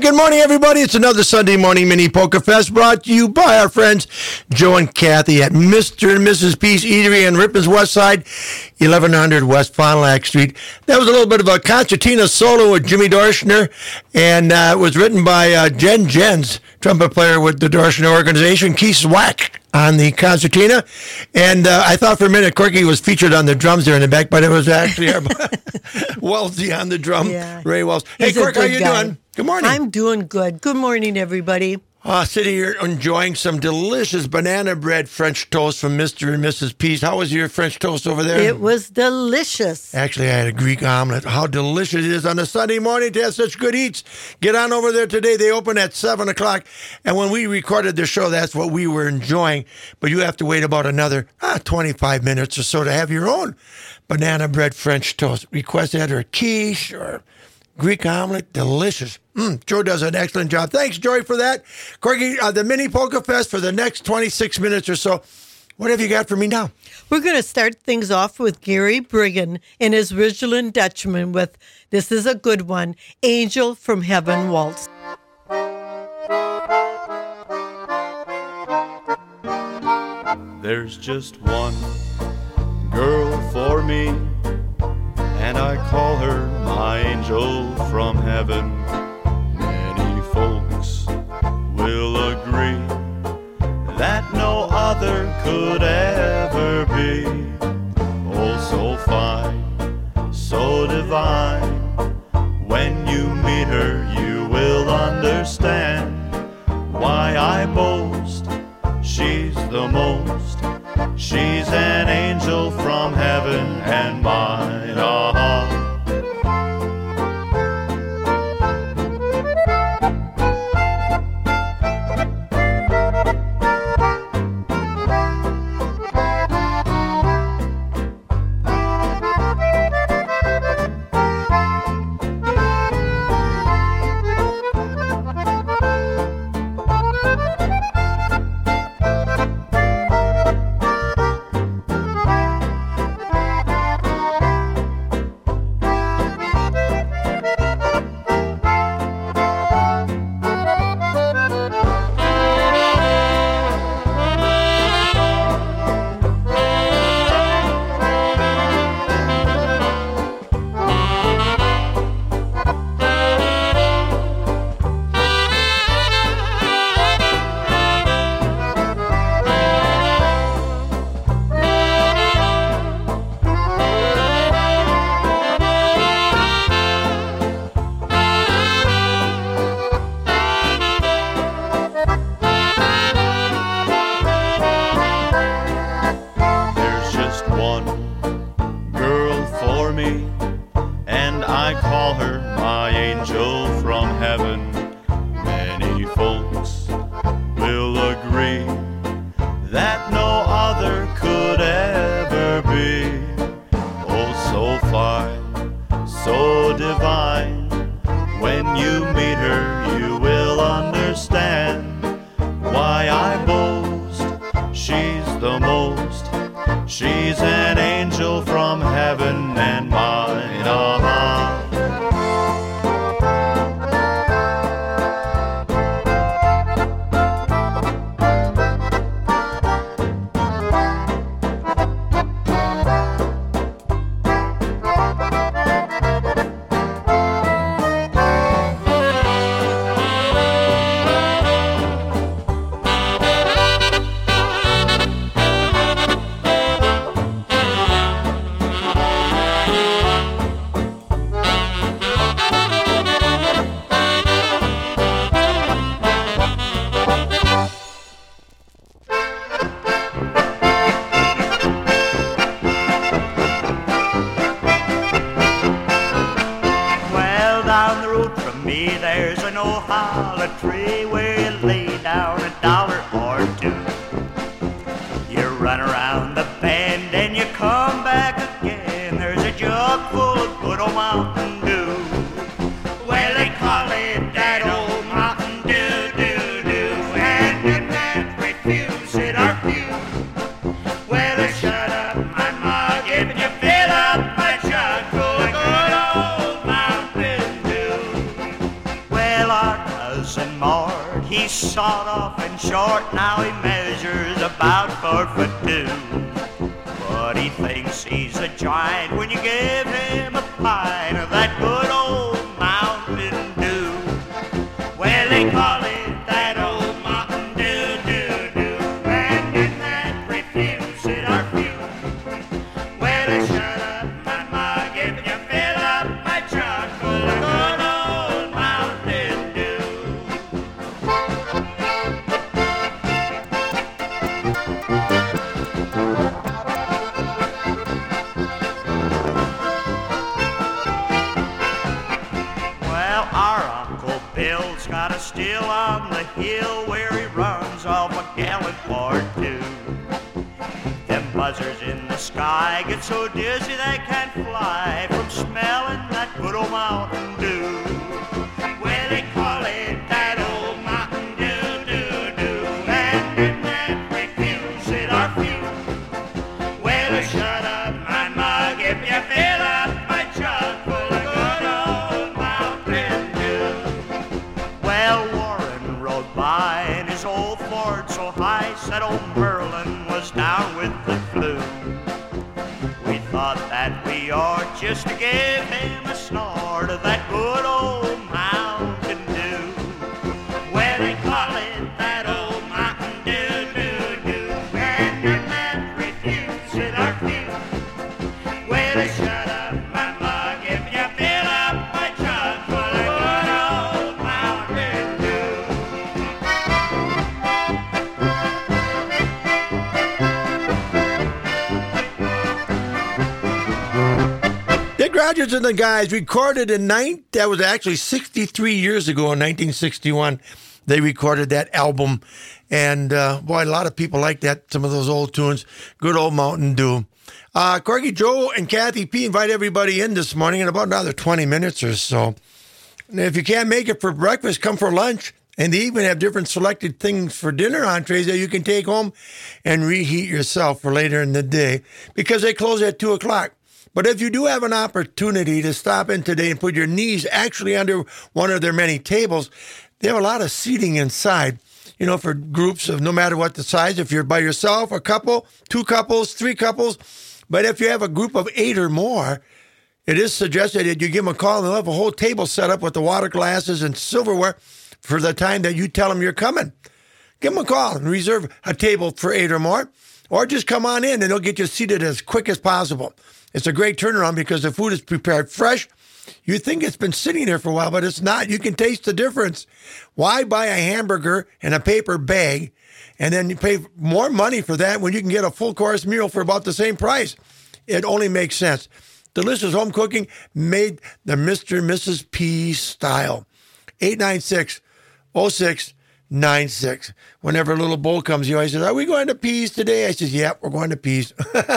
good morning, everybody. It's another Sunday morning mini polka Fest brought to you by our friends Joe and Kathy at Mr. and Mrs. P's Eatery on Ripon's West Side, 1100 West Fond du Lac Street. That was a little bit of a concertina solo with Jimmy Dorschner, and uh, it was written by uh, Jen Jens, trumpet player with the Dorschner organization, Keith Swack on the concertina. And uh, I thought for a minute Corky was featured on the drums there in the back, but it was actually our Wellesley on the drum, yeah. Ray Wells. Hey, Corky, how you guy. doing? Good morning. I'm doing good. Good morning, everybody. Uh, sitting here enjoying some delicious banana bread French toast from Mr. and Mrs. P's. How was your French toast over there? It was delicious. Actually, I had a Greek omelet. How delicious it is on a Sunday morning to have such good eats. Get on over there today. They open at 7 o'clock. And when we recorded the show, that's what we were enjoying. But you have to wait about another ah, 25 minutes or so to have your own banana bread French toast. Request that or quiche or Greek omelet, delicious. Mm, Joe does an excellent job. Thanks, Joey, for that. Corky, uh, the mini polka fest for the next 26 minutes or so. What have you got for me now? We're going to start things off with Gary Briggen and his Ridgeland Dutchman with this is a good one Angel from Heaven Waltz. There's just one girl for me and I call her my angel from heaven. Many folks will agree that no other could ever be. Oh, so fine, so divine. When you meet her, you will understand why I boast. She's the most She's an angel from heaven and mine. Uh-huh. Rogers and the guys recorded in nine. That was actually 63 years ago in 1961. They recorded that album, and uh, boy, a lot of people like that. Some of those old tunes. Good old Mountain Dew. Uh, Joe and Kathy P invite everybody in this morning in about another 20 minutes or so. And if you can't make it for breakfast, come for lunch. And they even have different selected things for dinner entrees that you can take home and reheat yourself for later in the day because they close at 2 o'clock. But if you do have an opportunity to stop in today and put your knees actually under one of their many tables, they have a lot of seating inside, you know, for groups of no matter what the size, if you're by yourself, a couple, two couples, three couples. But if you have a group of eight or more, it is suggested that you give them a call and they'll have a whole table set up with the water glasses and silverware for the time that you tell them you're coming. Give them a call and reserve a table for eight or more, or just come on in and they'll get you seated as quick as possible. It's a great turnaround because the food is prepared fresh. You think it's been sitting there for a while, but it's not. You can taste the difference. Why buy a hamburger in a paper bag and then you pay more money for that when you can get a full course meal for about the same price? It only makes sense. Delicious home cooking made the Mr. and Mrs. P style. 896 0696. Whenever a little bull comes, he always says, Are we going to P's today? I says, Yep, we're going to P's.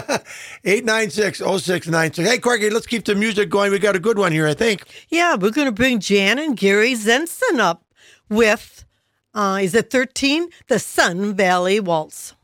Eight nine six oh six nine six. Hey, Corky, let's keep the music going. We got a good one here, I think. Yeah, we're going to bring Jan and Gary Zenson up with, uh, is it 13? The Sun Valley Waltz.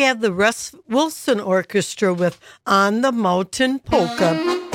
Have the Russ Wilson Orchestra with On the Mountain Polka.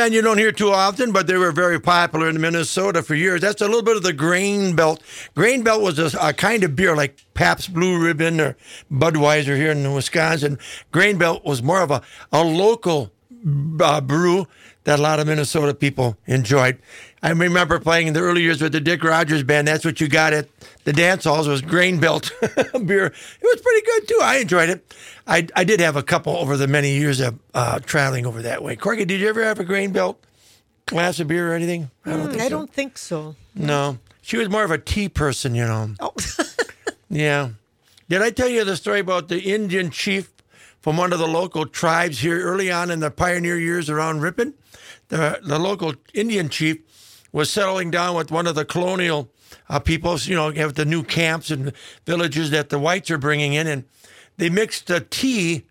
Band you don't hear too often, but they were very popular in Minnesota for years. That's a little bit of the Grain Belt. Grain Belt was a, a kind of beer like Pabst Blue Ribbon or Budweiser here in Wisconsin. Grain Belt was more of a, a local uh, brew that a lot of Minnesota people enjoyed. I remember playing in the early years with the Dick Rogers band. That's what you got at the dance halls was Grain Belt beer. It was pretty good too. I enjoyed it. I, I did have a couple over the many years of uh, traveling over that way. Corky, did you ever have a Grain Belt glass of beer or anything? I don't, mm, think, I so. don't think so. No, she was more of a tea person, you know. Oh. yeah. Did I tell you the story about the Indian chief from one of the local tribes here early on in the pioneer years around Ripon? The, the local Indian chief was settling down with one of the colonial uh, peoples, you know, have the new camps and villages that the whites are bringing in, and they mixed the tea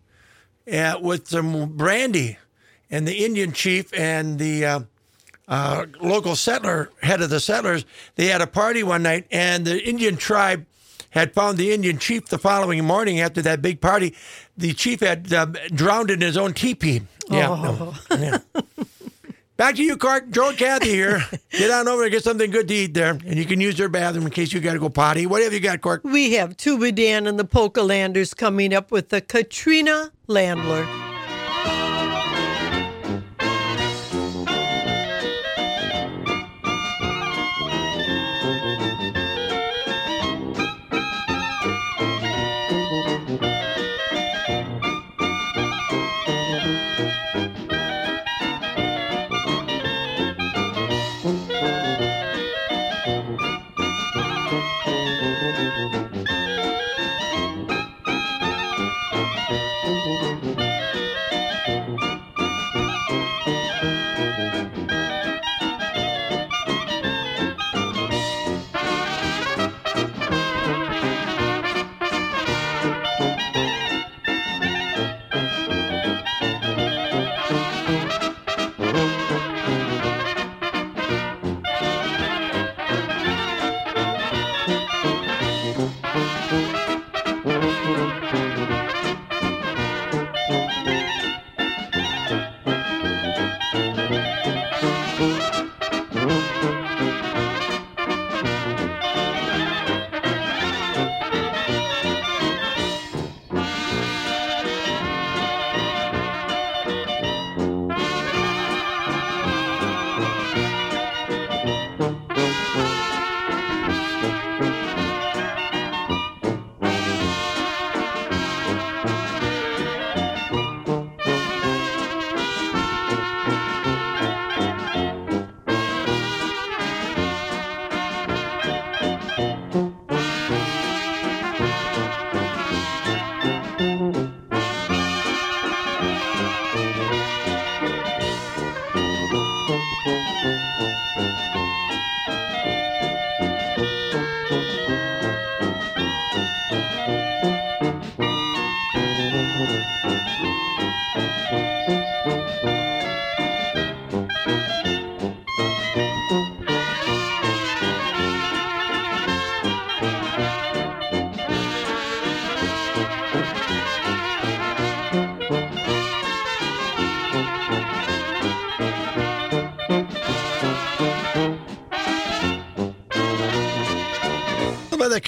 uh, with some brandy. And the Indian chief and the uh, uh, local settler, head of the settlers, they had a party one night, and the Indian tribe had found the Indian chief the following morning after that big party. The chief had uh, drowned in his own teepee. Yeah. Oh. No, yeah. Back to you, Clark. Joe and Kathy here. Get on over and get something good to eat there. And you can use their bathroom in case you got to go potty. What have you got, Clark? We have Tuba Dan and the Polka Landers coming up with the Katrina Landler.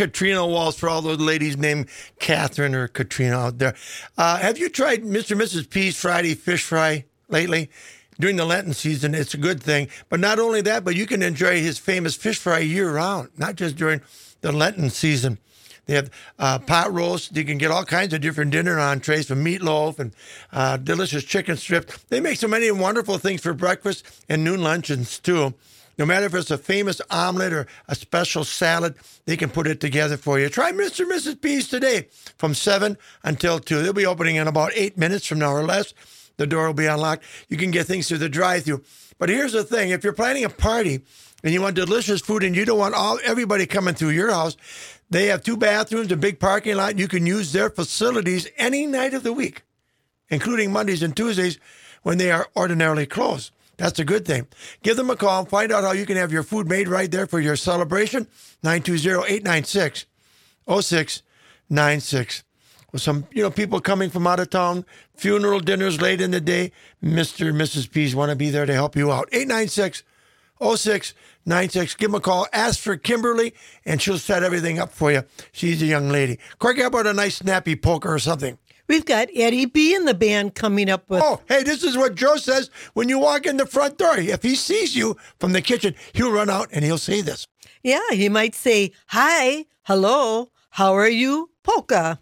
Katrina Walls for all those ladies named Catherine or Katrina out there. Uh, have you tried Mr. and Mrs. P's Friday fish fry lately? During the Lenten season, it's a good thing. But not only that, but you can enjoy his famous fish fry year round, not just during the Lenten season. They have uh, pot roast. You can get all kinds of different dinner entrees from meatloaf and uh, delicious chicken strips. They make so many wonderful things for breakfast and noon luncheons too. No matter if it's a famous omelet or a special salad, they can put it together for you. Try Mr. and Mrs. P's today from 7 until 2. They'll be opening in about eight minutes from now or less. The door will be unlocked. You can get things through the drive through. But here's the thing if you're planning a party and you want delicious food and you don't want all everybody coming through your house, they have two bathrooms, a big parking lot. You can use their facilities any night of the week, including Mondays and Tuesdays when they are ordinarily closed. That's a good thing. Give them a call. And find out how you can have your food made right there for your celebration. 920 896 0696. with some, you know, people coming from out of town, funeral dinners late in the day, Mr. and Mrs. P's want to be there to help you out. 896 0696. Give them a call. Ask for Kimberly, and she'll set everything up for you. She's a young lady. Craig, how about a nice snappy polka or something? We've got Eddie B in the band coming up with. Oh, hey, this is what Joe says when you walk in the front door. If he sees you from the kitchen, he'll run out and he'll say this. Yeah, he might say, Hi, hello, how are you? Polka.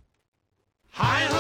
Hi, hello,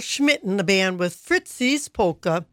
Schmidt in the band with Fritzy's Polka.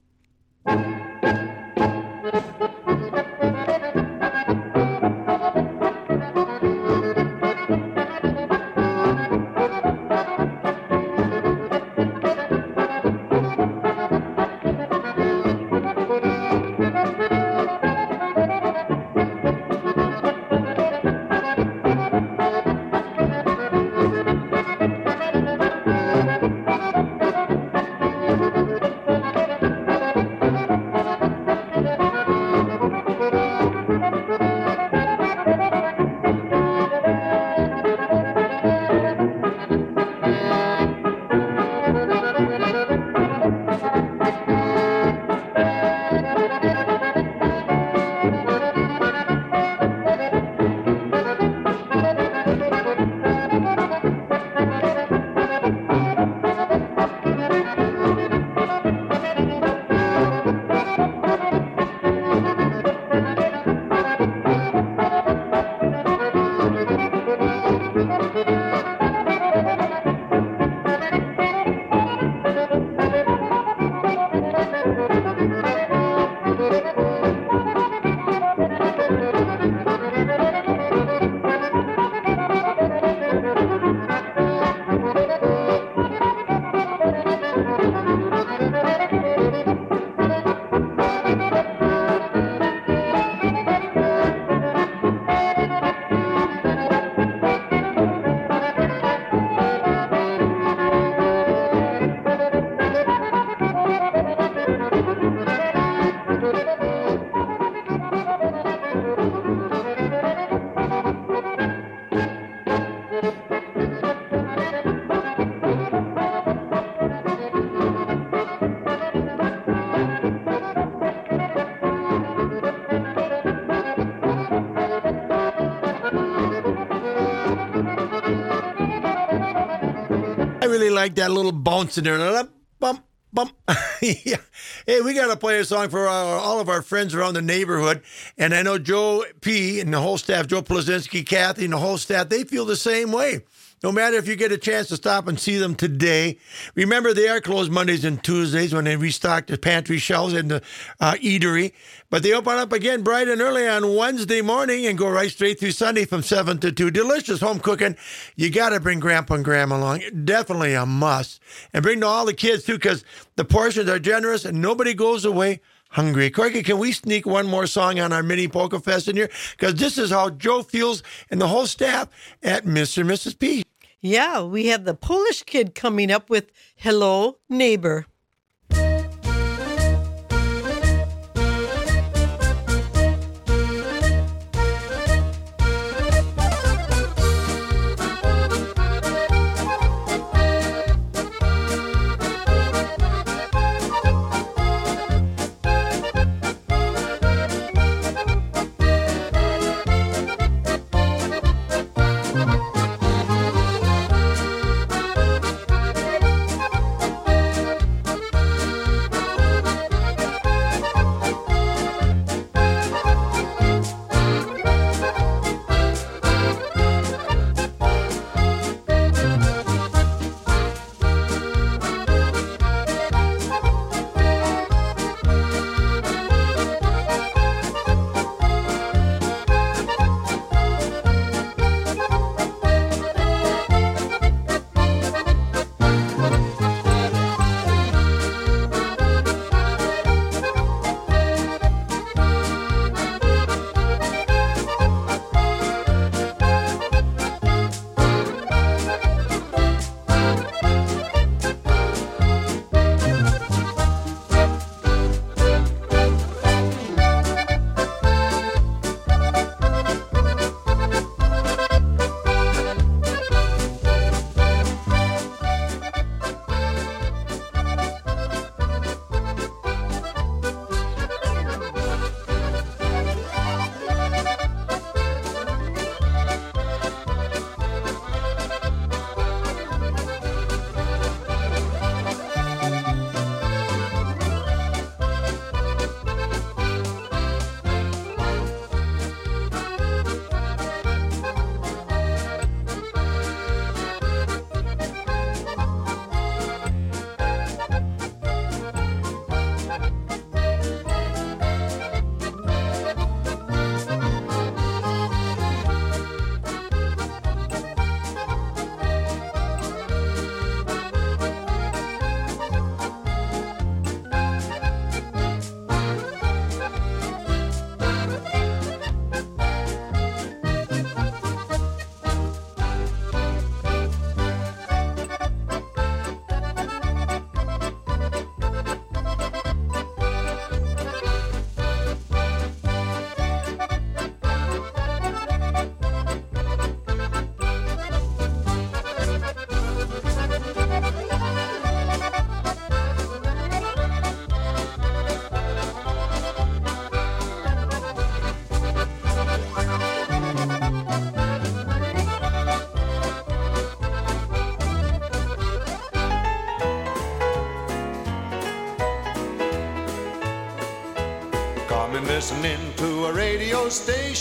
Really like that little bounce in there. Bump, bump. yeah. Hey, we got to play a song for our, all of our friends around the neighborhood. And I know Joe P. and the whole staff, Joe Plazinski, Kathy, and the whole staff, they feel the same way. No matter if you get a chance to stop and see them today. Remember, they are closed Mondays and Tuesdays when they restock the pantry shelves and the uh, eatery. But they open up again bright and early on Wednesday morning and go right straight through Sunday from 7 to 2. Delicious home cooking. You got to bring Grandpa and Grandma along. Definitely a must. And bring all the kids, too, because the portions are generous and nobody goes away hungry. Corky, can we sneak one more song on our mini Polka Fest in here? Because this is how Joe feels and the whole staff at Mr. and Mrs. P. Yeah, we have the Polish kid coming up with Hello Neighbor.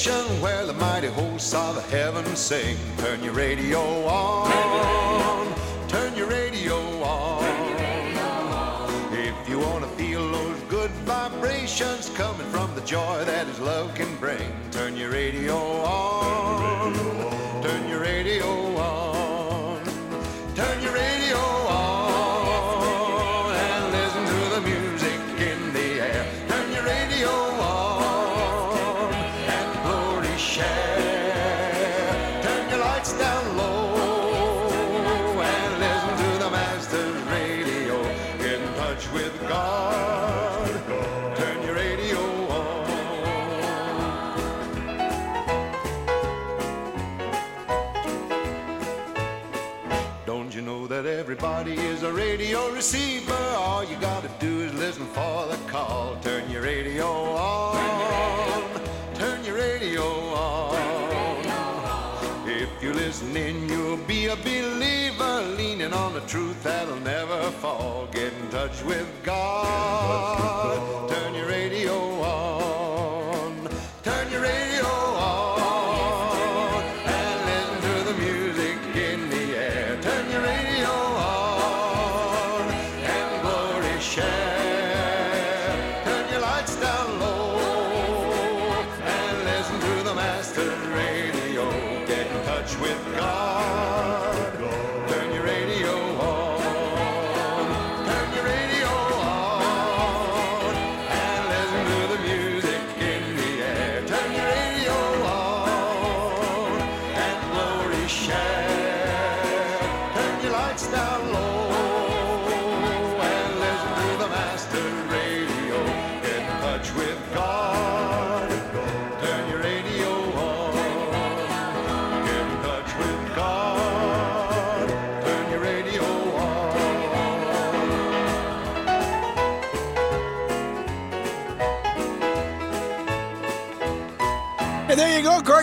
Station where the mighty hosts of the heavens sing. Turn your radio on. Turn your radio on. If you want to feel those good vibrations coming from the joy that His love can bring, turn your radio on. Everybody is a radio receiver? All you gotta do is listen for the call. Turn your radio on. Turn your radio on. If you're listening, you'll be a believer. Leaning on the truth that'll never fall. Get in touch with God.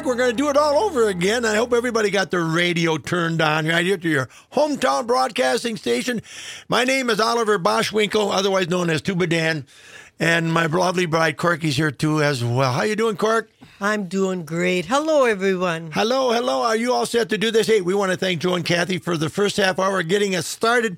There you go, Kirk. We're going to do it all over again. I hope everybody got their radio turned on right here to your hometown broadcasting station. My name is Oliver Boschwinkel, otherwise known as Tuba Dan, and my lovely bride Corky's here too as well. How you doing, Cork? I'm doing great. Hello, everyone. Hello, hello. Are you all set to do this? Hey, we want to thank Joe and Kathy for the first half hour getting us started.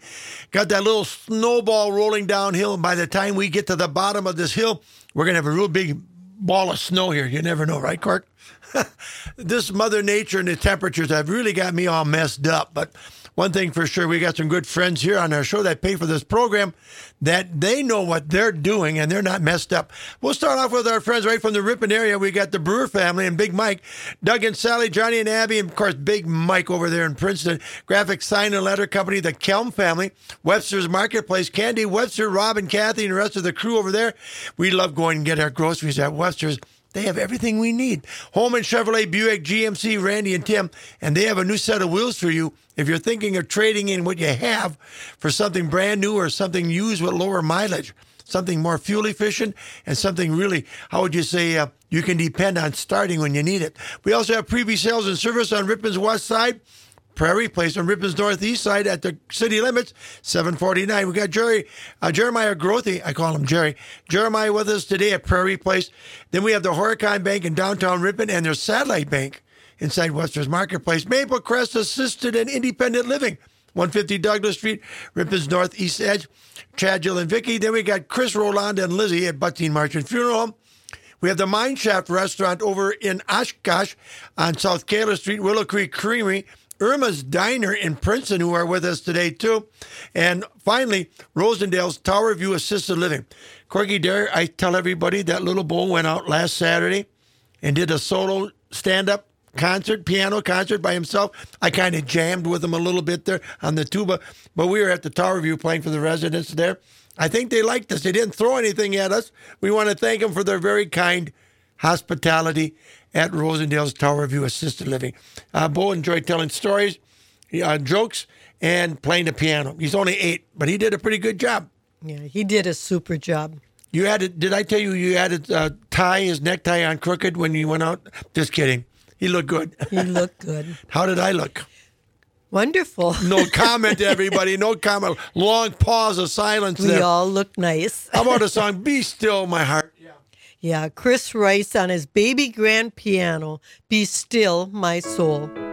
Got that little snowball rolling downhill, and by the time we get to the bottom of this hill, we're going to have a real big ball of snow here. You never know, right, Cork? this Mother Nature and the temperatures have really got me all messed up. But one thing for sure, we got some good friends here on our show that pay for this program that they know what they're doing and they're not messed up. We'll start off with our friends right from the Ripon area. We got the Brewer family and Big Mike, Doug and Sally, Johnny and Abby, and of course Big Mike over there in Princeton. Graphic Sign and Letter Company, the Kelm family, Webster's Marketplace, Candy, Webster, Rob, and Kathy, and the rest of the crew over there. We love going and get our groceries at Webster's. They have everything we need. Holman Chevrolet, Buick, GMC, Randy, and Tim, and they have a new set of wheels for you. If you're thinking of trading in what you have for something brand new or something used with lower mileage, something more fuel efficient, and something really, how would you say, uh, you can depend on starting when you need it. We also have preview sales and service on Ripon's west side. Prairie Place on Ripon's northeast side at the city limits, 749. We got Jerry, uh, Jeremiah Grothy, I call him Jerry. Jeremiah with us today at Prairie Place. Then we have the Horicon Bank in downtown Ripon and their satellite bank inside Webster's Marketplace. Maple Crest Assisted and Independent Living, 150 Douglas Street, Ripon's northeast edge. Chad, Jill, and Vicky. Then we got Chris Roland and Lizzie at Butzine Marchand Funeral Home. We have the Mine Shaft restaurant over in Oshkosh on South Koeller Street, Willow Creek Creamery, Irma's Diner in Princeton, who are with us today too. And finally, Rosendale's Tower View Assisted Living. Corky Dare, I tell everybody that little bull went out last Saturday and did a solo stand up concert, piano concert by himself. I kind of jammed with him a little bit there on the tuba, but we were at the Tower View playing for the residents there. I think they liked us. They didn't throw anything at us. We want to thank them for their very kind hospitality at Rosendale's Tower View Assisted Living. Uh, Bo enjoyed telling stories, uh, jokes, and playing the piano. He's only eight, but he did a pretty good job. Yeah, he did a super job. You had added, did I tell you you added uh, tie, his necktie on crooked when you went out? Just kidding. He looked good. He looked good. How did I look? Wonderful. No comment, everybody. No comment. Long pause of silence We there. all look nice. How about a song, Be Still, My Heart? Yeah, Chris Rice on his baby grand piano, Be Still My Soul.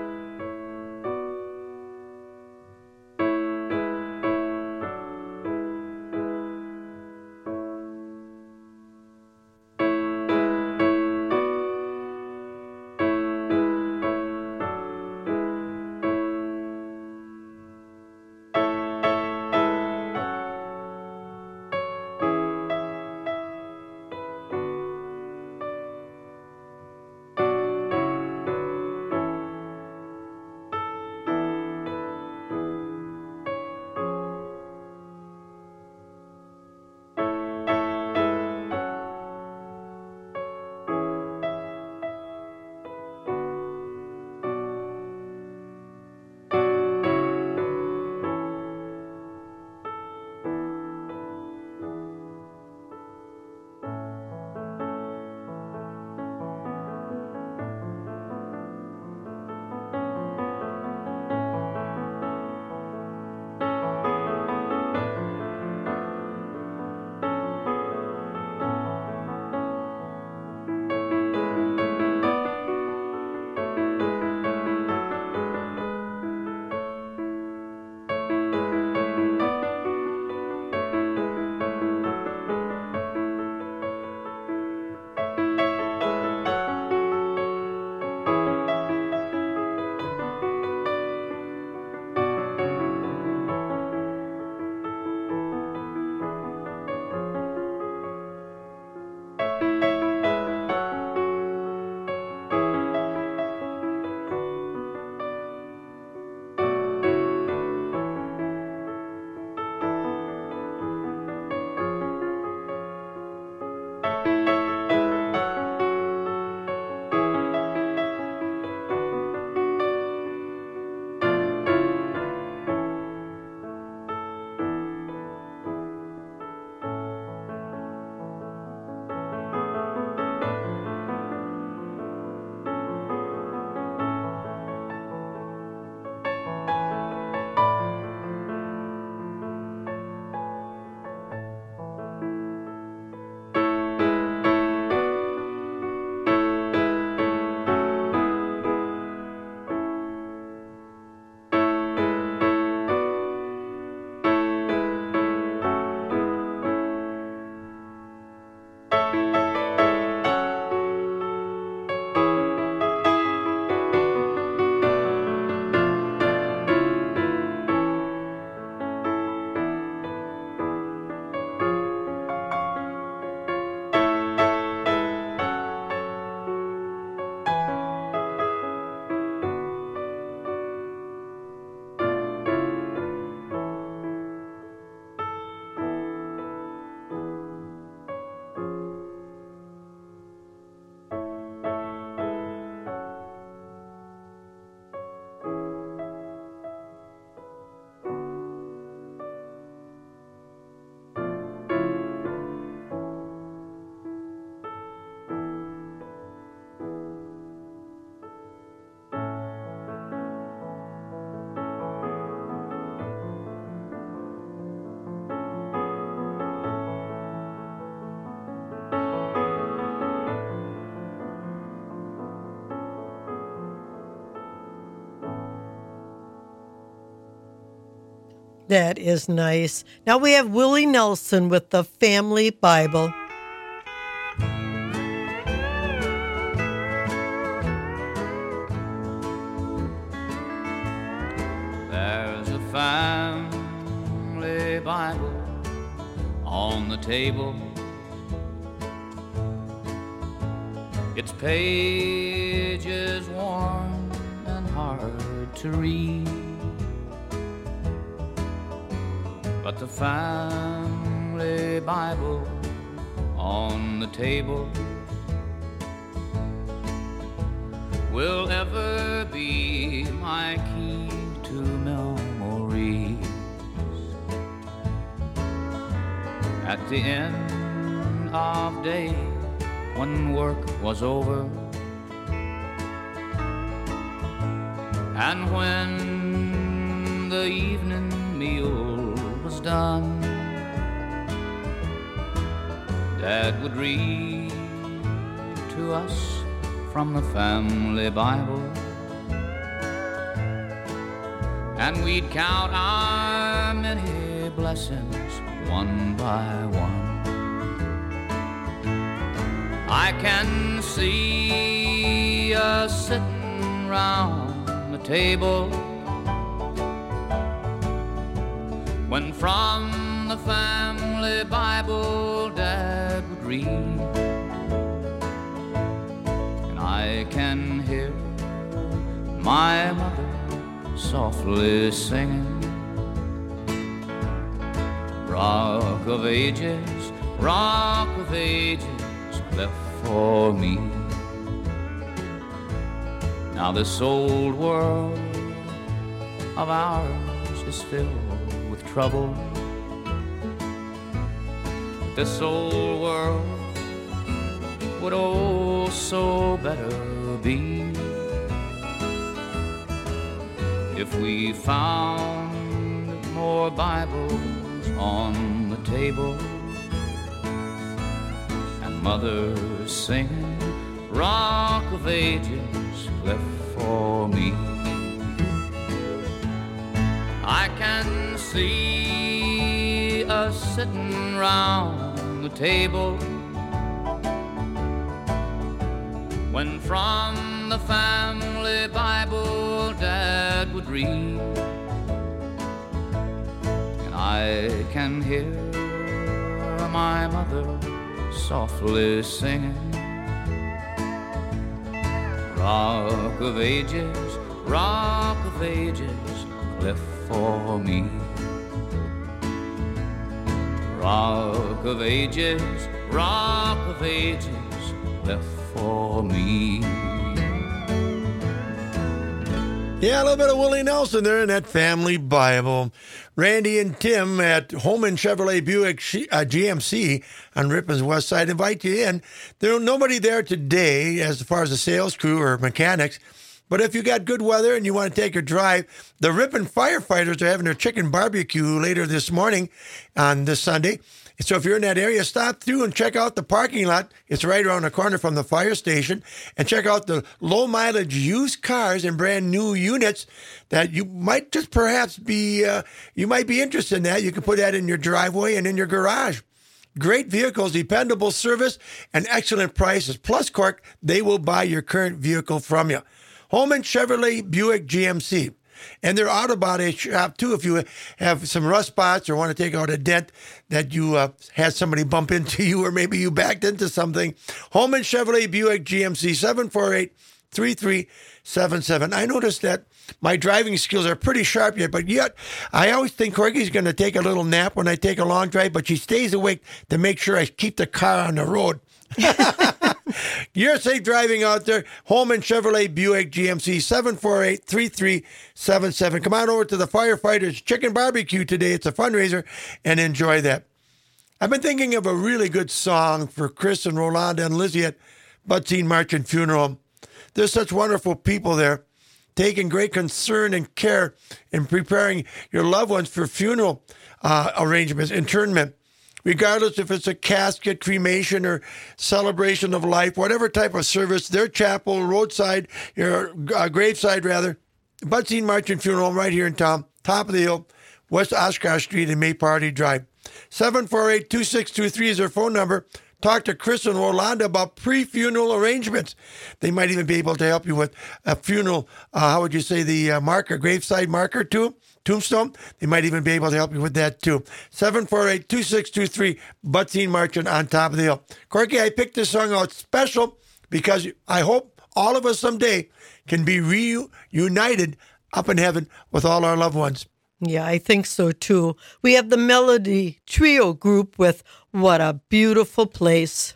That is nice. Now we have Willie Nelson with the Family Bible. Was over, and when the evening meal was done, Dad would read to us from the family Bible. And we'd count our many blessings one by one. I can see us sitting round the table when from the family Bible Dad would read. And I can hear my mother softly singing. Rock of ages, rock of ages, cleft for me. Now this old world of ours is filled with trouble. This old world would oh so better be if we found more Bibles on the table and mothers singing Rock of Ages left for me. I can see us sitting round the table when from the family Bible Dad would read. And I can hear my mother softly singing. Rock of ages, rock of ages, cleft for me. Rock of ages, rock of ages, left for me. Yeah, a little bit of Willie Nelson there in that family Bible. Randy and Tim at Holman Chevrolet Buick Sh- uh, GMC on Ripon's West Side invite you in. There's nobody there today as far as the sales crew or mechanics. But if you got good weather and you want to take a drive, the Ripon firefighters are having their chicken barbecue later this morning on this Sunday. So if you're in that area, stop through and check out the parking lot. It's right around the corner from the fire station. And check out the low mileage used cars and brand new units that you might just perhaps be uh, you might be interested in that. You can put that in your driveway and in your garage. Great vehicles, dependable service, and excellent prices. Plus, Cork, they will buy your current vehicle from you. Holman Chevrolet Buick GMC. And their auto body shop too. If you have some rust spots or want to take out a dent that you uh, had somebody bump into you, or maybe you backed into something, Holman Chevrolet Buick GMC 748 3377. I noticed that my driving skills are pretty sharp yet, but yet I always think Corky's going to take a little nap when I take a long drive, but she stays awake to make sure I keep the car on the road. You're safe driving out there. Holman Chevrolet Buick GMC 748 3377. Come on over to the Firefighters Chicken Barbecue today. It's a fundraiser and enjoy that. I've been thinking of a really good song for Chris and Rolanda and Lizzie at Butzine Marchand Funeral. There's such wonderful people there taking great concern and care in preparing your loved ones for funeral uh, arrangements, internment regardless if it's a casket, cremation, or celebration of life, whatever type of service, their chapel, roadside, or uh, graveside rather, Butzine Marchand Funeral right here in town, top of the hill, West Oshkosh Street and May Party Drive. 748 2623 is their phone number. Talk to Chris and Rolanda about pre funeral arrangements. They might even be able to help you with a funeral, uh, how would you say, the uh, marker, graveside marker too? Tombstone. They might even be able to help you with that too. 748 2623, Butzine Marchand on top of the hill. Corky, I picked this song out special because I hope all of us someday can be reunited up in heaven with all our loved ones. Yeah, I think so too. We have the Melody Trio group with What a Beautiful Place.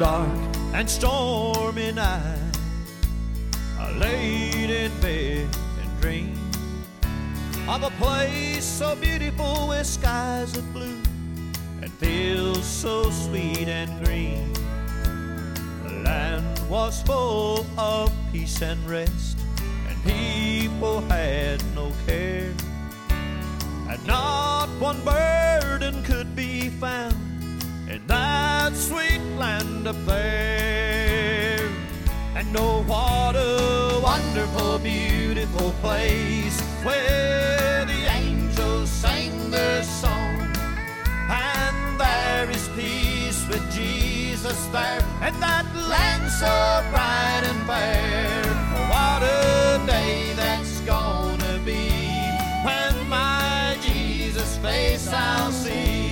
Dark and stormy night, I laid in bed and dreamed of a place so beautiful with skies of blue and fields so sweet and green. The land was full of peace and rest, and people had no care, and not one burden could be found that sweet land up there. And oh, what a wonderful, beautiful place where the angels sing their song. And there is peace with Jesus there, and that land so bright and fair. Oh, what a day that's gonna be when my Jesus face I'll see.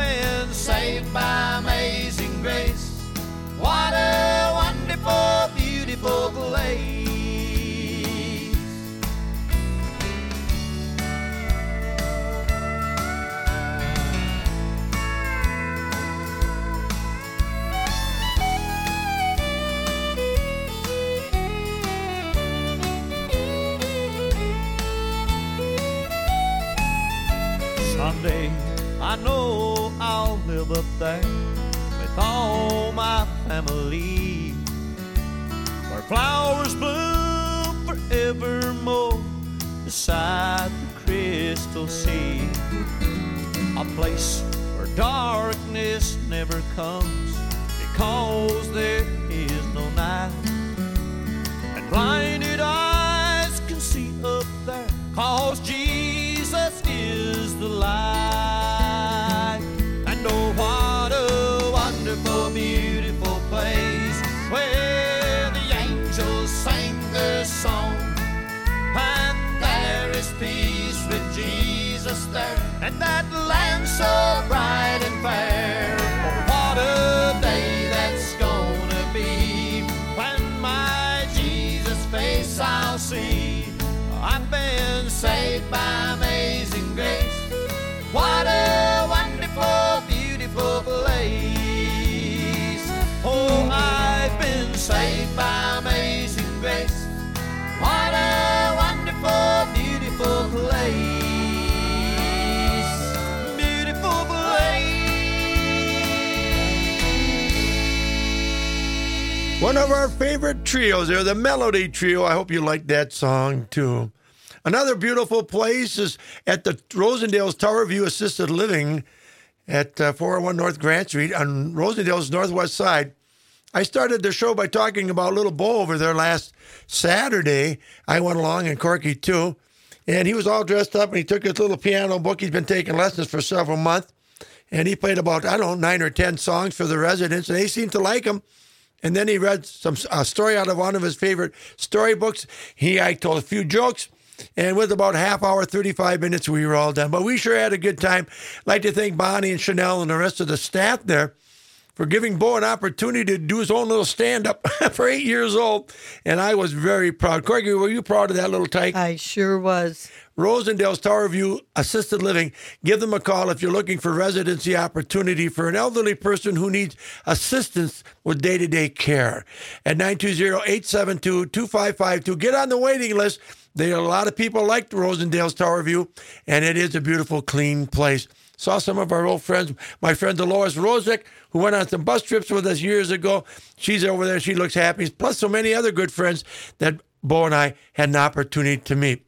Been saved by amazing grace. What a wonderful, beautiful place. I know Up there with all my family where flowers bloom forevermore beside the crystal sea. A place where darkness never comes because there is no night. And blinded eyes can see up there cause Jesus is the light. And that land so bright and fair. Oh, what a day that's gonna be when my Jesus face I'll see. I've been saved by One of our favorite trios there, the Melody Trio. I hope you like that song too. Another beautiful place is at the Rosendale's Tower View Assisted Living at uh, 401 North Grant Street on Rosendale's northwest side. I started the show by talking about little Bo over there last Saturday. I went along and Corky too. And he was all dressed up and he took his little piano book. He's been taking lessons for several months. And he played about, I don't know, nine or 10 songs for the residents. And they seemed to like him. And then he read some a story out of one of his favorite storybooks. He I told a few jokes. And with about half hour, 35 minutes, we were all done. But we sure had a good time. like to thank Bonnie and Chanel and the rest of the staff there for giving Bo an opportunity to do his own little stand up for eight years old. And I was very proud. Corky, were you proud of that little tyke? I sure was. Rosendale's Tower View Assisted Living. Give them a call if you're looking for residency opportunity for an elderly person who needs assistance with day to day care. At 920 872 2552. Get on the waiting list. There are a lot of people like Rosendale's Tower View, and it is a beautiful, clean place. Saw some of our old friends, my friend Dolores Rosick, who went on some bus trips with us years ago. She's over there. She looks happy. Plus, so many other good friends that Bo and I had an opportunity to meet.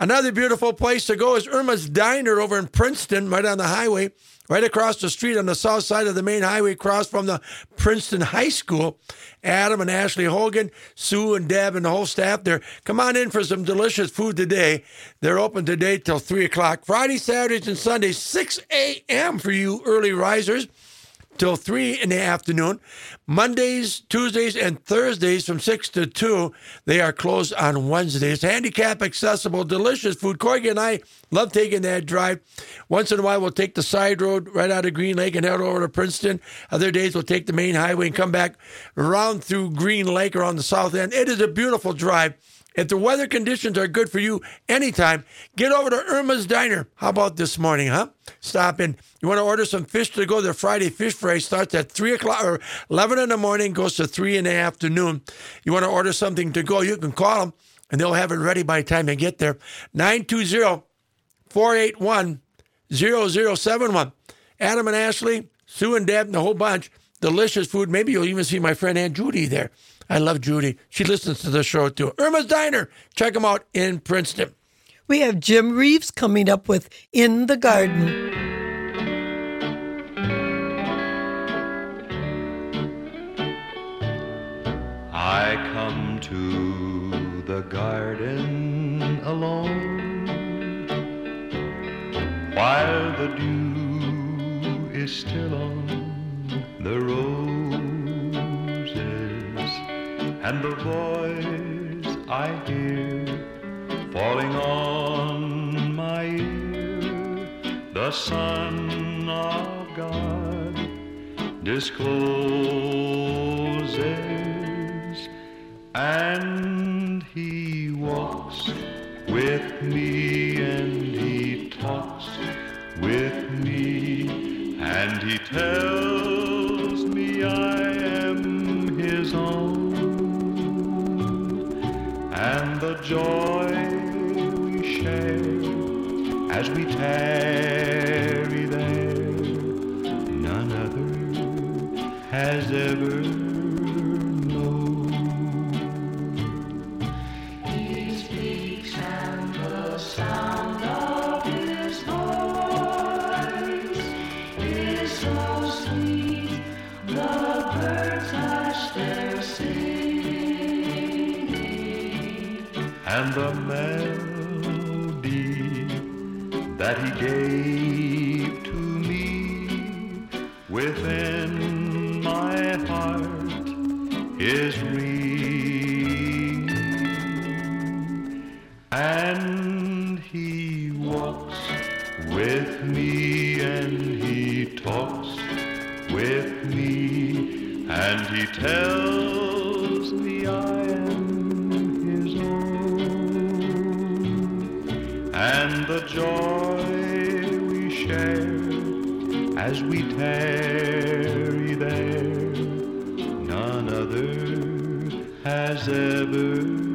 Another beautiful place to go is Irma's Diner over in Princeton, right on the highway, right across the street on the south side of the main highway, across from the Princeton High School. Adam and Ashley Hogan, Sue and Deb, and the whole staff there. Come on in for some delicious food today. They're open today till 3 o'clock. Friday, Saturdays, and Sundays, 6 a.m. for you early risers till 3 in the afternoon. Mondays, Tuesdays, and Thursdays from 6 to 2. They are closed on Wednesdays. Handicap accessible, delicious food. Corey and I love taking that drive. Once in a while, we'll take the side road right out of Green Lake and head over to Princeton. Other days, we'll take the main highway and come back around through Green Lake around the south end. It is a beautiful drive. If the weather conditions are good for you anytime, get over to Irma's Diner. How about this morning, huh? Stop in. You want to order some fish to go? Their Friday fish fry starts at 3 o'clock or 11 in the morning, goes to 3 in the afternoon. You want to order something to go, you can call them and they'll have it ready by the time you get there. 920 481 0071. Adam and Ashley, Sue and Deb, and the whole bunch. Delicious food. Maybe you'll even see my friend Aunt Judy there. I love Judy. She listens to the show too. Irma's Diner. Check them out in Princeton. We have Jim Reeves coming up with In the Garden. I come to the garden alone while the dew is still on the roses and the voice I hear falling on my ear. The Son of God discloses and he walks with me and he talks with me and he tells me I and the joy we share as we tarry and the melody that he gave to me within my heart is ringing and he walks with me and he talks with me and he tells joy we share as we tarry there none other has ever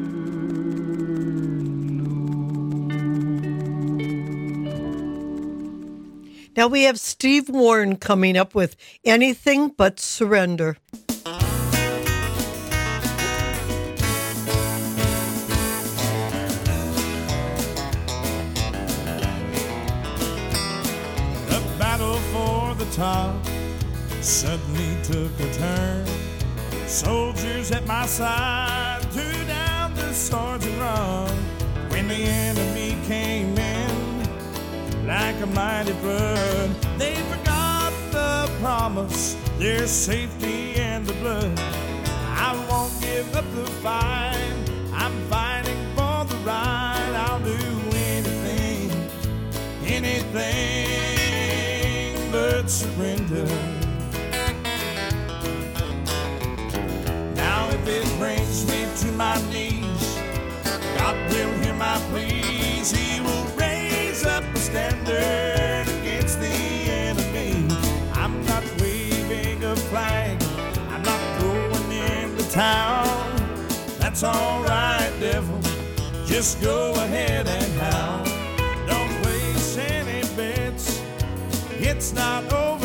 Now we have Steve Warren coming up with Anything But Surrender. Suddenly took a turn. Soldiers at my side threw down their swords and run. When the enemy came in like a mighty flood, they forgot the promise, their safety and the blood. I won't give up the fight. I'm fighting for the right. I'll do anything anything but surrender. If it brings me to my knees, God will hear my pleas. He will raise up a standard against the enemy. I'm not waving a flag, I'm not going into town. That's alright, devil. Just go ahead and howl. Don't place any bets. It's not over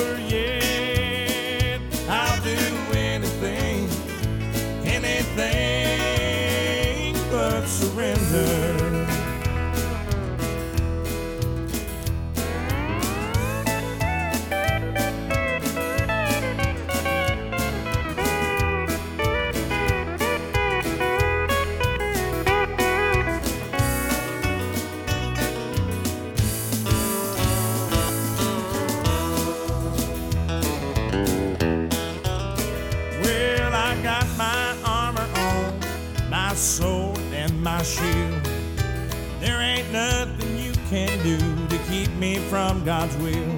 God's will.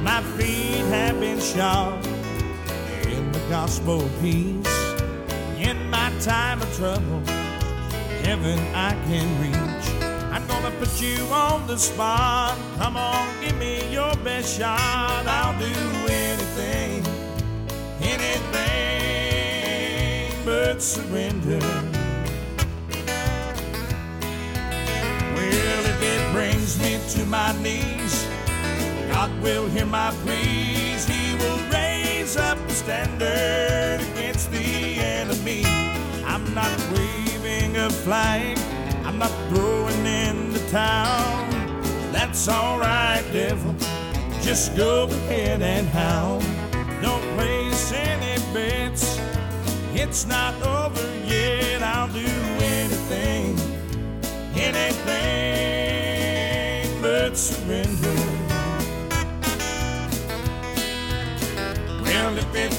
My feet have been shod in the gospel of peace. In my time of trouble, heaven I can reach. I'm gonna put you on the spot. Come on, give me your best shot. I'll do anything, anything but surrender. Well, if it brings me to my knees, God will hear my pleas. He will raise up the standard against the enemy. I'm not waving a flag. I'm not throwing in the towel. That's alright, devil. Just go ahead and howl. Don't place any bets. It's not over yet. I'll do anything, anything but surrender.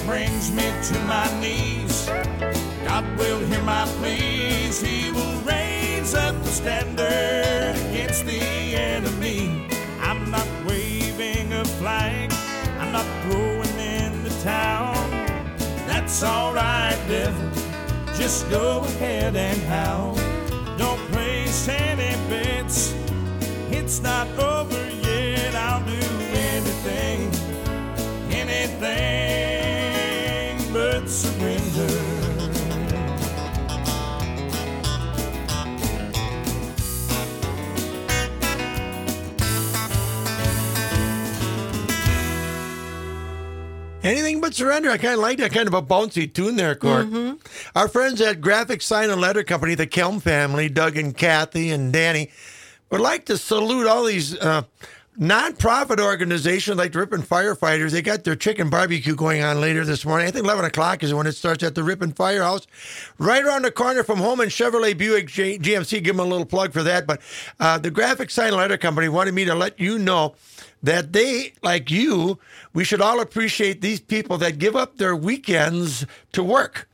Brings me to my knees, God will hear my pleas. He will raise up the standard against the enemy. I'm not waving a flag. I'm not throwing in the towel. That's alright, devil. Just go ahead and howl. Don't place any bets. It's not over yet. I'll do anything, anything surrender. Anything but surrender. I kind of like that kind of a bouncy tune there, Court. Our friends at Graphic Sign and Letter Company, the Kelm family, Doug and Kathy and Danny, would like to salute all these uh, nonprofit organizations like the Ripon Firefighters. They got their chicken barbecue going on later this morning. I think 11 o'clock is when it starts at the Ripon Firehouse. Right around the corner from Holman Chevrolet Buick G- GMC. Give them a little plug for that. But uh, the Graphic Sign Letter Company wanted me to let you know that they, like you, we should all appreciate these people that give up their weekends to work.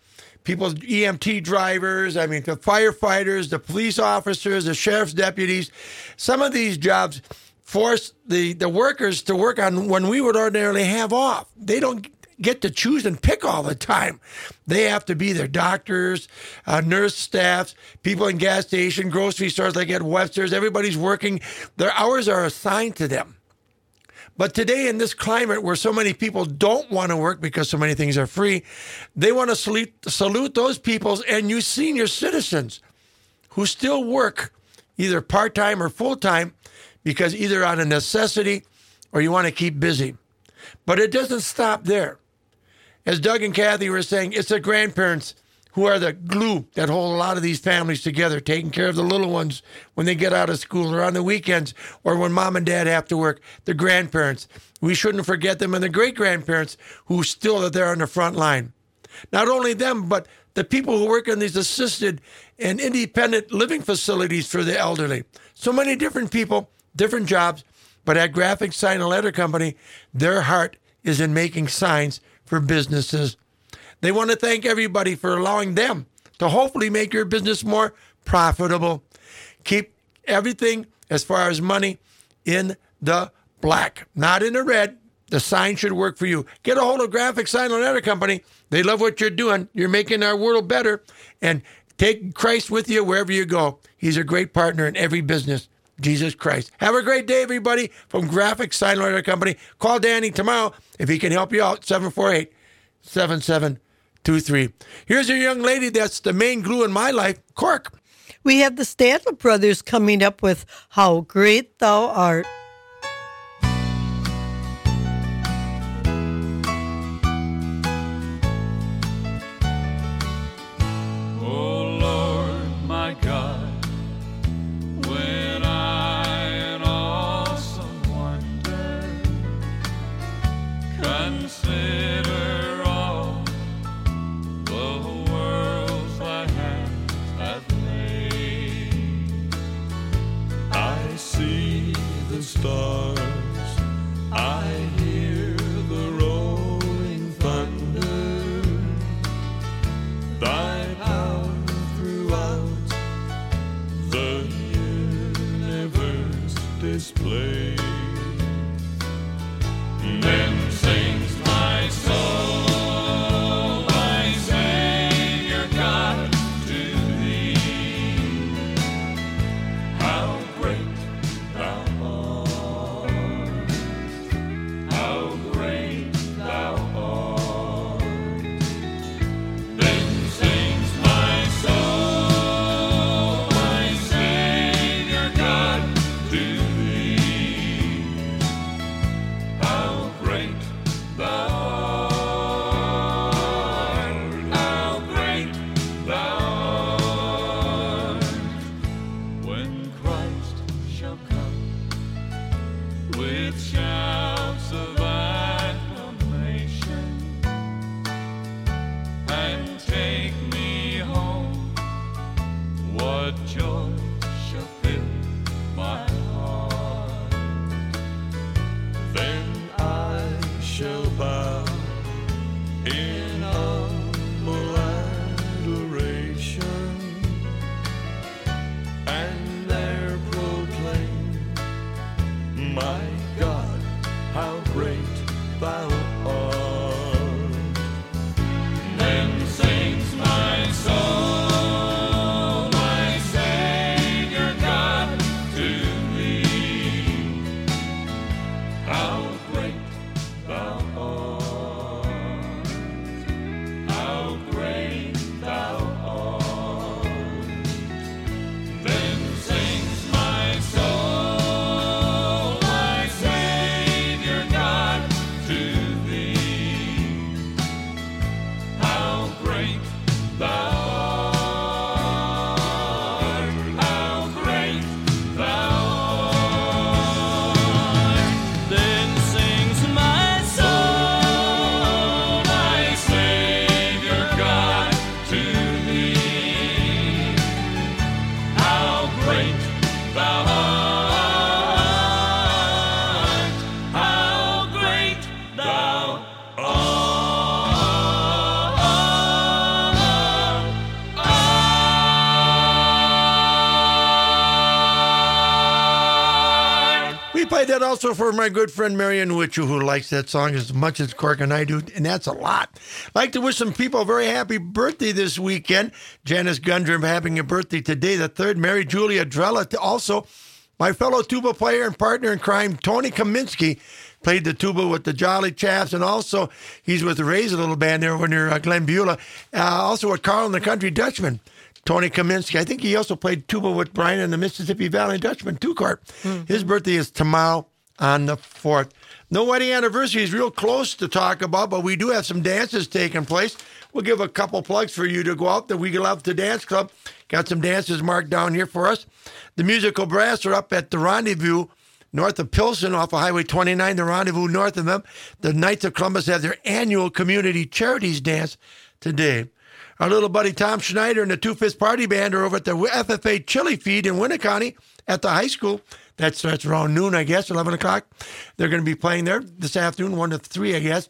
People, EMT drivers, I mean, the firefighters, the police officers, the sheriff's deputies. Some of these jobs force the, the workers to work on when we would ordinarily have off. They don't get to choose and pick all the time. They have to be their doctors, uh, nurse staffs, people in gas station, grocery stores like at Webster's. Everybody's working. Their hours are assigned to them. But today, in this climate where so many people don't want to work because so many things are free, they want to salute, salute those peoples and you senior citizens who still work either part time or full time because either out of necessity or you want to keep busy. But it doesn't stop there. As Doug and Kathy were saying, it's the grandparents who are the glue that hold a lot of these families together, taking care of the little ones when they get out of school or on the weekends or when mom and dad have to work. The grandparents. We shouldn't forget them and the great grandparents who still are there on the front line. Not only them, but the people who work in these assisted and independent living facilities for the elderly. So many different people, different jobs, but at Graphic Sign and Letter Company, their heart is in making signs for businesses. They want to thank everybody for allowing them to hopefully make your business more profitable. Keep everything as far as money in the black, not in the red. The sign should work for you. Get a hold of Graphic Sign and Letter Company. They love what you're doing. You're making our world better. And take Christ with you wherever you go. He's a great partner in every business. Jesus Christ. Have a great day, everybody, from Graphic Sign Company. Call Danny tomorrow if he can help you out. 748 7723. Here's a young lady that's the main glue in my life, Cork. We have the Stanley brothers coming up with How Great Thou Art. Played that also for my good friend Marion Witcher, who likes that song as much as Cork and I do, and that's a lot. I'd like to wish some people a very happy birthday this weekend. Janice Gundrum having a birthday today, the third. Mary Julia Drella, also my fellow tuba player and partner in crime, Tony Kaminsky, played the tuba with the Jolly Chaps, and also he's with the Rays, a little band there over near uh, Glenbeulah. Uh, also with Carl and the Country Dutchman. Tony Kaminsky. I think he also played tuba with Brian in the Mississippi Valley Dutchman, two cart. Hmm. His birthday is tomorrow on the 4th. No wedding anniversary is real close to talk about, but we do have some dances taking place. We'll give a couple plugs for you to go out. The We Love to Dance Club got some dances marked down here for us. The musical brass are up at the Rendezvous north of Pilsen off of Highway 29, the Rendezvous north of them. The Knights of Columbus have their annual community charities dance today. Our little buddy Tom Schneider and the Two Fist Party Band are over at the FFA Chili Feed in Winneconne at the high school. That starts around noon, I guess, 11 o'clock. They're going to be playing there this afternoon, 1 to 3, I guess.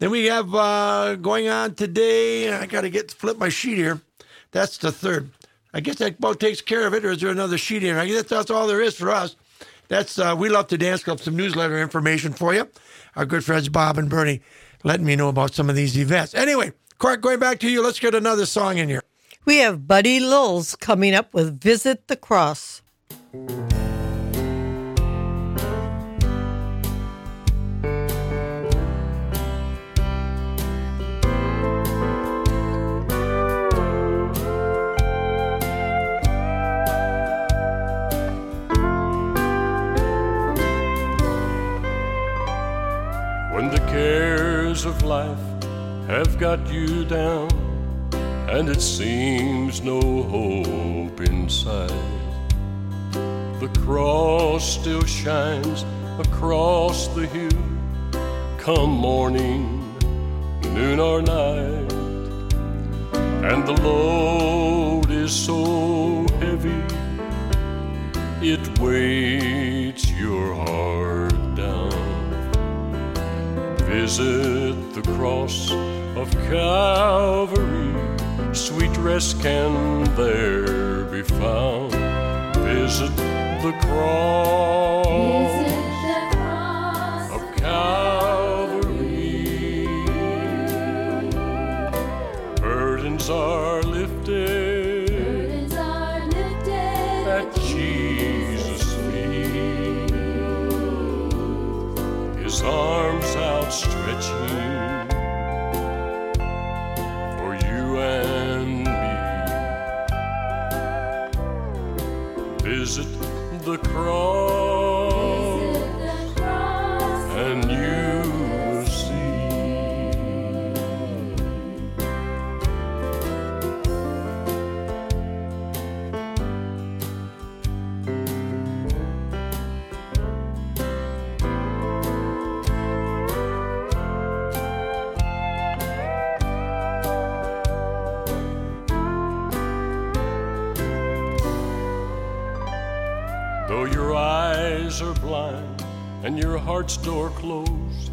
Then we have uh, going on today, I got to get flip my sheet here. That's the third. I guess that about takes care of it, or is there another sheet here? I guess that's all there is for us. That's uh, We Love to Dance Club, some newsletter information for you. Our good friends Bob and Bernie letting me know about some of these events. Anyway, Clark, going back to you, let's get another song in here. We have Buddy Lulls coming up with Visit the Cross. When the cares of life have got you down and it seems no hope inside, the cross still shines across the hill. Come morning, noon, or night, and the load is so heavy it weights your heart down. Visit the cross of Calvary. Sweet rest can there be found. Visit the cross of Calvary. Burdens are lifted at Jesus' feet. His arms outstretching the cross your door closed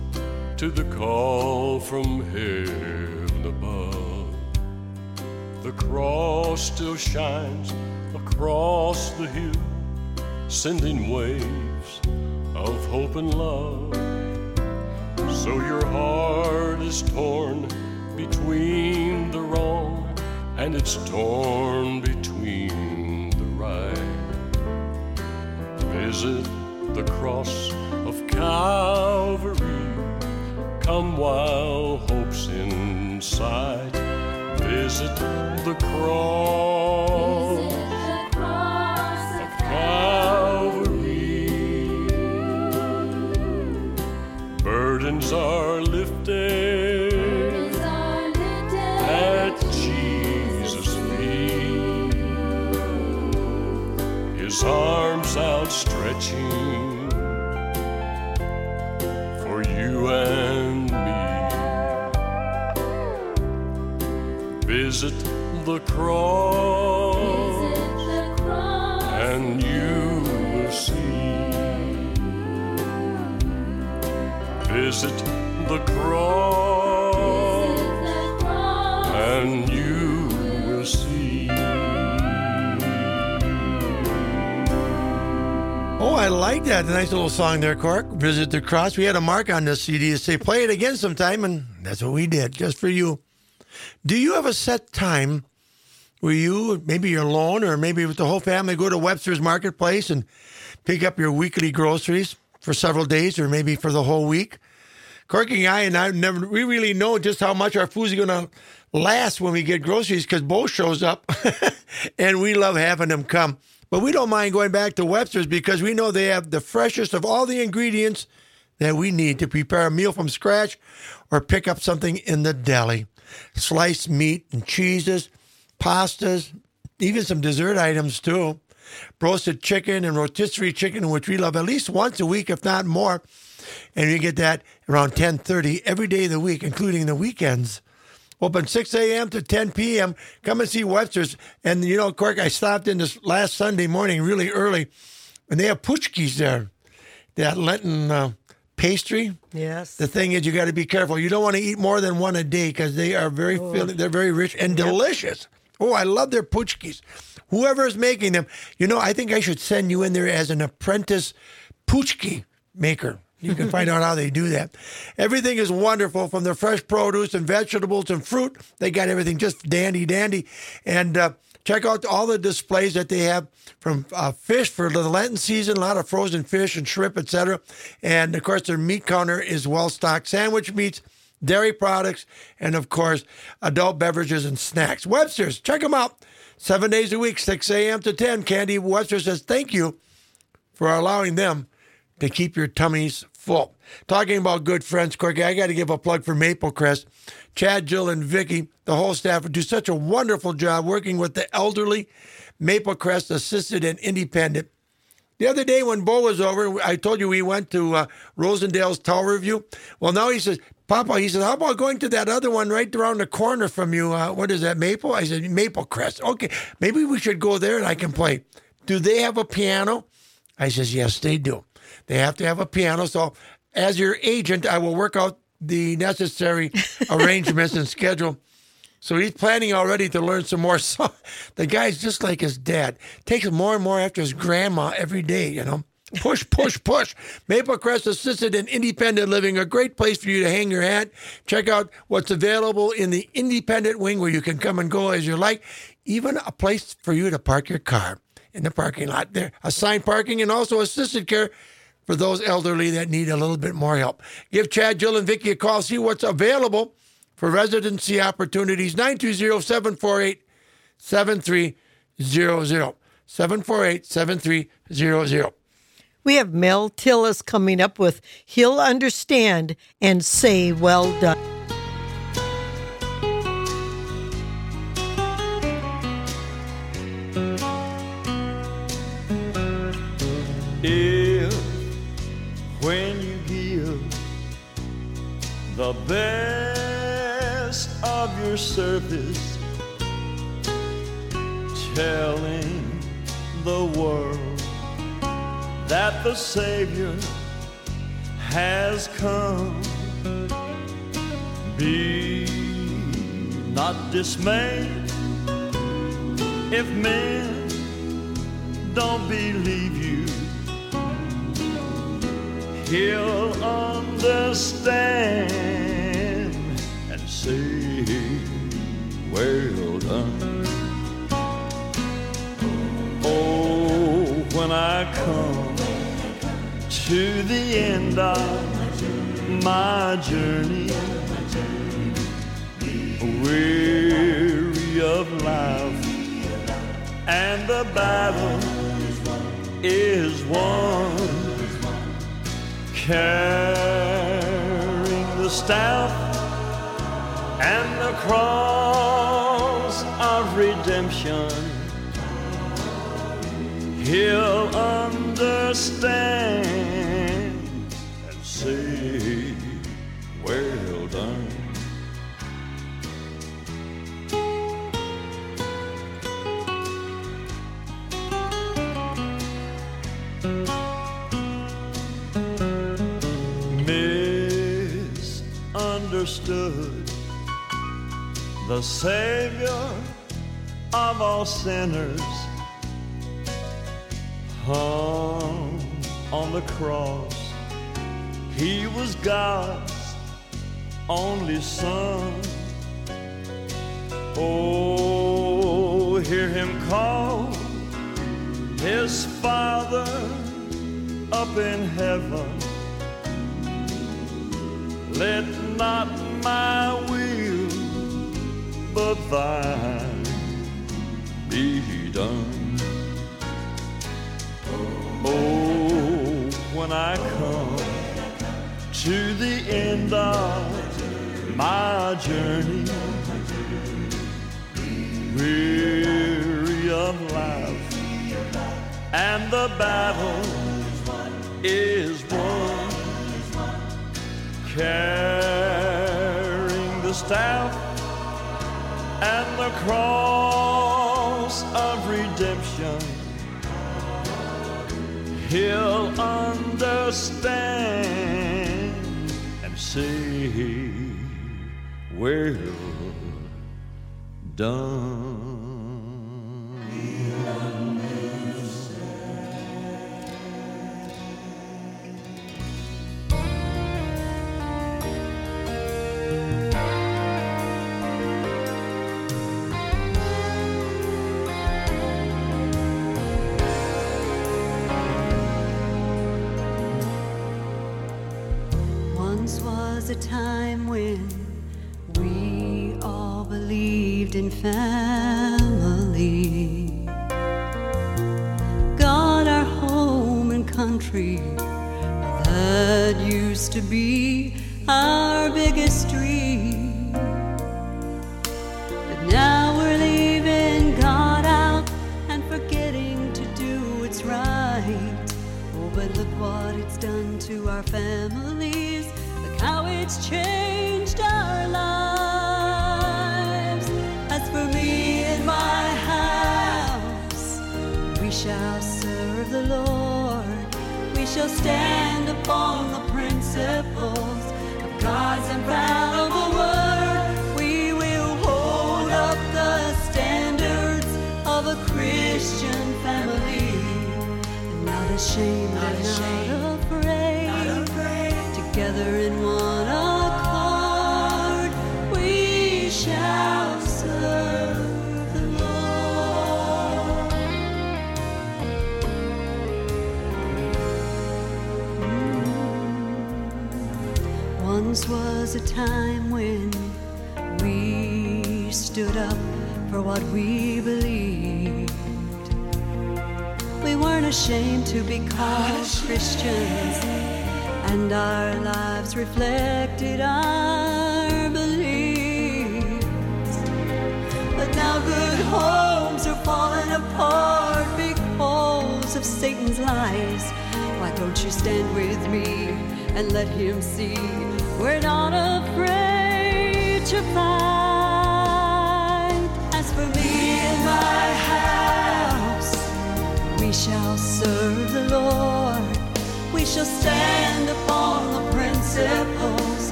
to the call from heaven above, the cross still shines across the hill, sending waves of hope and love. So your heart is torn between the wrong and it's torn between the right. Visit the cross Visit the me. Visit the cross and you will see. Visit the cross and you will see. Oh, I like that. Nice little song there, Cork. Visit the cross. We had a mark on this CD to say play it again sometime, and that's what we did, just for you. Do you have a set time where you, maybe you're alone or maybe with the whole family, go to Webster's Marketplace and pick up your weekly groceries for several days or maybe for the whole week? Corky and I and I never we really know just how much our food's going to last when we get groceries because Bo shows up, and we love having him come. But we don't mind going back to Webster's because we know they have the freshest of all the ingredients that we need to prepare a meal from scratch or pick up something in the deli. Sliced meat and cheeses, pastas, even some dessert items too. Roasted chicken and rotisserie chicken, which we love at least once a week, if not more. And you get that around 10:30 every day of the week, including the weekends. Open 6 a.m. to 10 p.m. Come and see Webster's. And you know, Cork, I stopped in this last Sunday morning really early, and they have paczkis there. That Lenten uh, pastry. Yes. The thing is, you got to be careful. You don't want to eat more than one a day because they are very filling. They're very rich and delicious. Oh, I love their paczkis. Whoever is making them, you know, I think I should send you in there as an apprentice paczki maker. You can find out how they do that. Everything is wonderful from the fresh produce and vegetables and fruit. They got everything just dandy, dandy. And uh, check out all the displays that they have from uh, fish for the Lenten season, a lot of frozen fish and shrimp, etc. And of course, their meat counter is well stocked. Sandwich meats, dairy products, and of course, adult beverages and snacks. Webster's, check them out. Seven days a week, 6 a.m. to 10. Candy Webster says thank you for allowing them to keep your tummies full. Talking about good friends, Corky, I got to give a plug for Maple Crest. Chad, Jill, and Vicky, the whole staff, do such a wonderful job working with the elderly, Maple Crest assisted and independent. The other day when Bo was over, I told you we went to uh, Rosendale's Tower Review. Well, now he says, Papa, he says, how about going to that other one right around the corner from you? Uh, what is that, Maple? I said, Maple Crest. Okay, maybe we should go there and I can play. Do they have a piano? I says, yes, they do. They have to have a piano. So, as your agent, I will work out the necessary arrangements and schedule. So he's planning already to learn some more songs. The guy's just like his dad. Takes more and more after his grandma every day, you know. Push, push, push. Maple Crest Assisted and Independent Living, a great place for you to hang your hat. Check out what's available in the independent wing where you can come and go as you like. Even a place for you to park your car in the parking lot there. Assigned parking and also assisted care for those elderly that need a little bit more help. Give Chad, Jill, and Vicky a call. See what's available for residency opportunities. 920 748 7300. 748 7300. We have Mel Tillis coming up with He'll Understand and Say Well Done. If the best of your service, telling the world that the Savior has come, be not dismayed if men don't believe you. He'll understand and say, Well done. Oh, when I come to the end of my journey, weary of life, and the battle is won carrying the staff and the cross of redemption. He'll understand and say, Misunderstood the Savior of all sinners hung on the cross. He was God's only Son. Oh, hear him call his Father up in heaven. Let not my will, but thine be done. Oh, when I come to the end of my journey, weary of life, and the battle is won carrying the staff and the cross of redemption. He'll understand and say, Well done.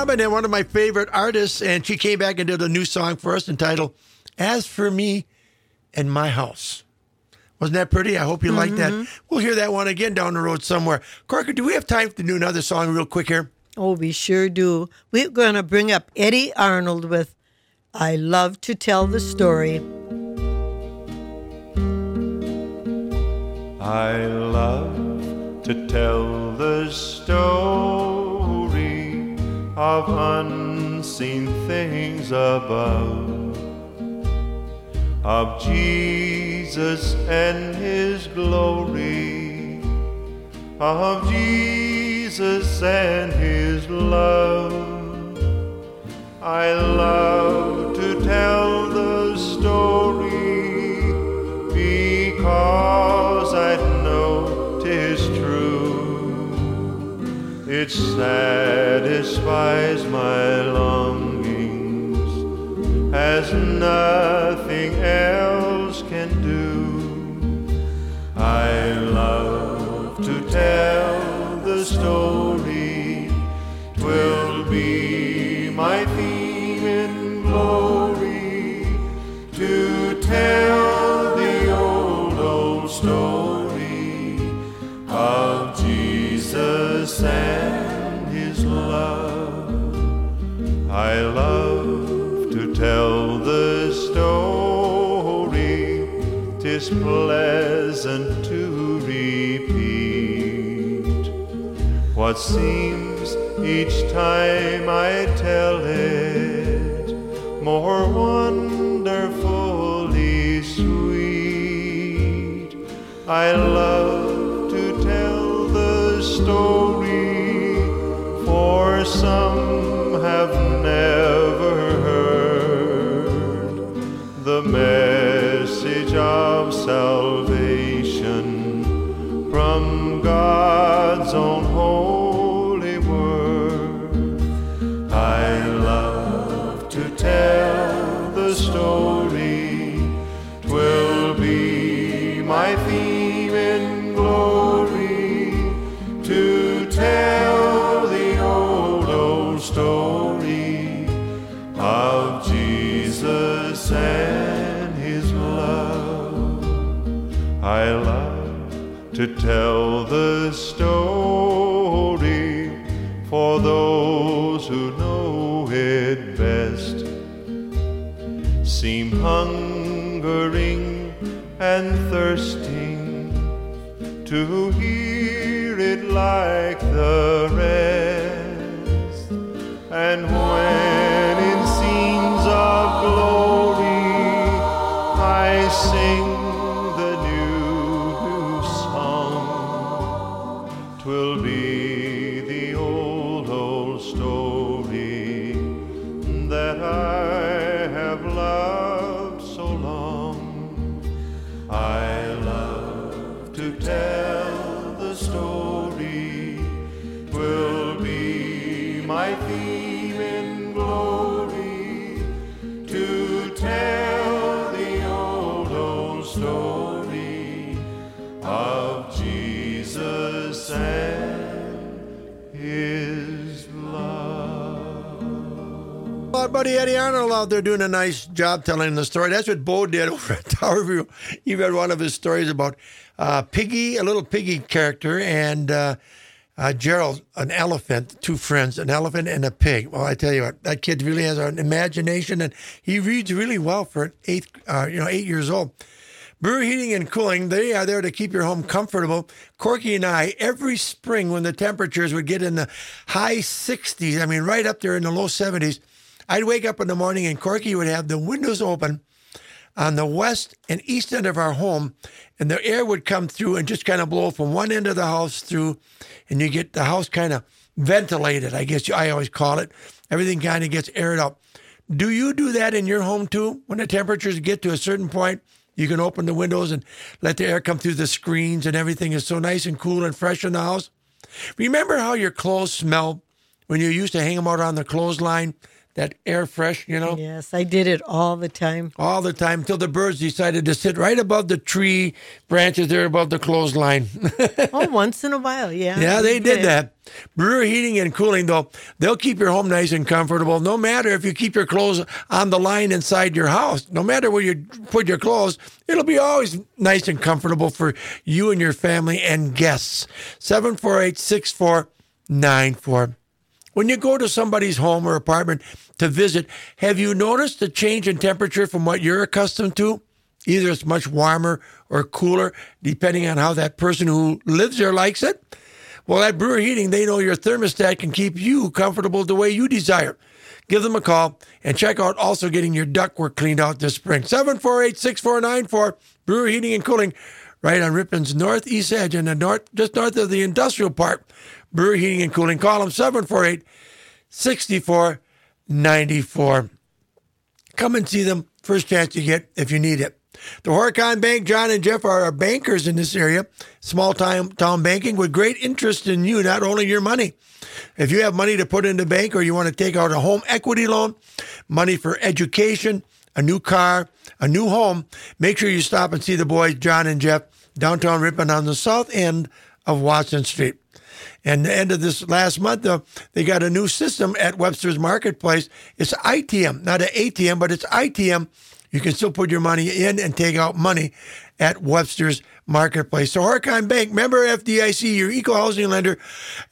Robin, and one of my favorite artists, and she came back and did a new song for us entitled "As for Me and My House." Wasn't that pretty? I hope you like that. Mm-hmm. We'll hear that one again down the road somewhere. Corker, do we have time to do another song real quick here? Oh, we sure do. We're going to bring up Eddy Arnold with I Love to Tell the Story. I love to tell the story of unseen things above, of Jesus and his glory, of Jesus and his love. I love to tell the story It satisfies my longings as nothing else can do. I love to tell the story. Pleasant to repeat what seems each time I tell it more wonderfully sweet. I love to tell the story, for some have never heard the message of salvation from God's own to tell the story for those who know it best seem hungering and thirsting to hear it like the rest. And when buddy Eddy Arnold out there doing a nice job telling the story. That's what Bo did over at Tower View. He read one of his stories about uh, Piggy, a little piggy character, and uh, uh, Gerald, an elephant, two friends, an elephant and a pig. Well, I tell you what, that kid really has an imagination, and he reads really well for an eighth, uh, you know, eight years old. Brewer Heating and Cooling, they are there to keep your home comfortable. Corky and I, every spring when the temperatures would get in the high 60s, I mean, right up there in the low 70s, I'd wake up in the morning and Corky would have the windows open on the west and east end of our home, and the air would come through and just kind of blow from one end of the house through, and you get the house kind of ventilated, I guess I always call it. Everything kind of gets aired out. Do you do that in your home too? When the temperatures get to a certain point, you can open the windows and let the air come through the screens, and everything is so nice and cool and fresh in the house. Remember how your clothes smell when you used to hang them out on the clothesline? That air fresh, you know? Yes, I did it all the time. all the time until the birds decided to sit right above the tree branches there above the clothesline. Oh, once in a while, yeah. yeah, they did that. Brewer Heating and Cooling, though, they'll keep your home nice and comfortable no matter if you keep your clothes on the line inside your house. No matter where you put your clothes, it'll be always nice and comfortable for you and your family and guests. 748 6494. When you go to somebody's home or apartment to visit, have you noticed the change in temperature from what you're accustomed to? Either it's much warmer or cooler, depending on how that person who lives there likes it. Well, at Brewer Heating, they know your thermostat can keep you comfortable the way you desire. Give them a call and check out also getting your ductwork cleaned out this spring. 748 6494, Brewer Heating and Cooling, right on Ripon's northeast edge and the north, just north of the industrial park. Brewer Heating and Cooling. Call them 748 6494. Come and see them first chance you get if you need it. The Horicon Bank, John and Jeff are bankers in this area, small time town banking with great interest in you, not only your money. If you have money to put in the bank or you want to take out a home equity loan, money for education, a new car, a new home, make sure you stop and see the boys, John and Jeff, downtown Ripon on the south end of Watson Street. And the end of this last month, they got a new system at Webster's Marketplace. It's ITM, not an ATM, but it's ITM. You can still put your money in and take out money at Webster's Marketplace. So Horicon Bank, member FDIC, your eco housing lender,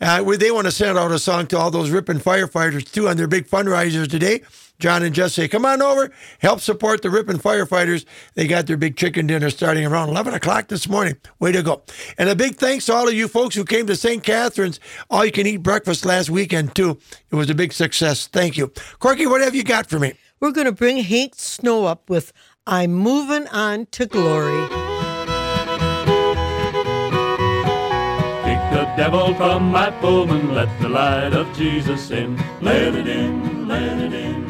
uh, they want to send out a song to all those Ripon firefighters too on their big fundraisers today. John and Jeff say, come on over, help support the Ripon firefighters. They got their big chicken dinner starting around 11 o'clock this morning. Way to go. And a big thanks to all of you folks who came to St. Catharines all you can eat breakfast last weekend too. It was a big success. Thank you. Corky, what have you got for me? We're going to bring Hank Snow up with I'm Moving On to Glory. Kick the devil from my Pullman, let the light of Jesus in. Let it in, let it in,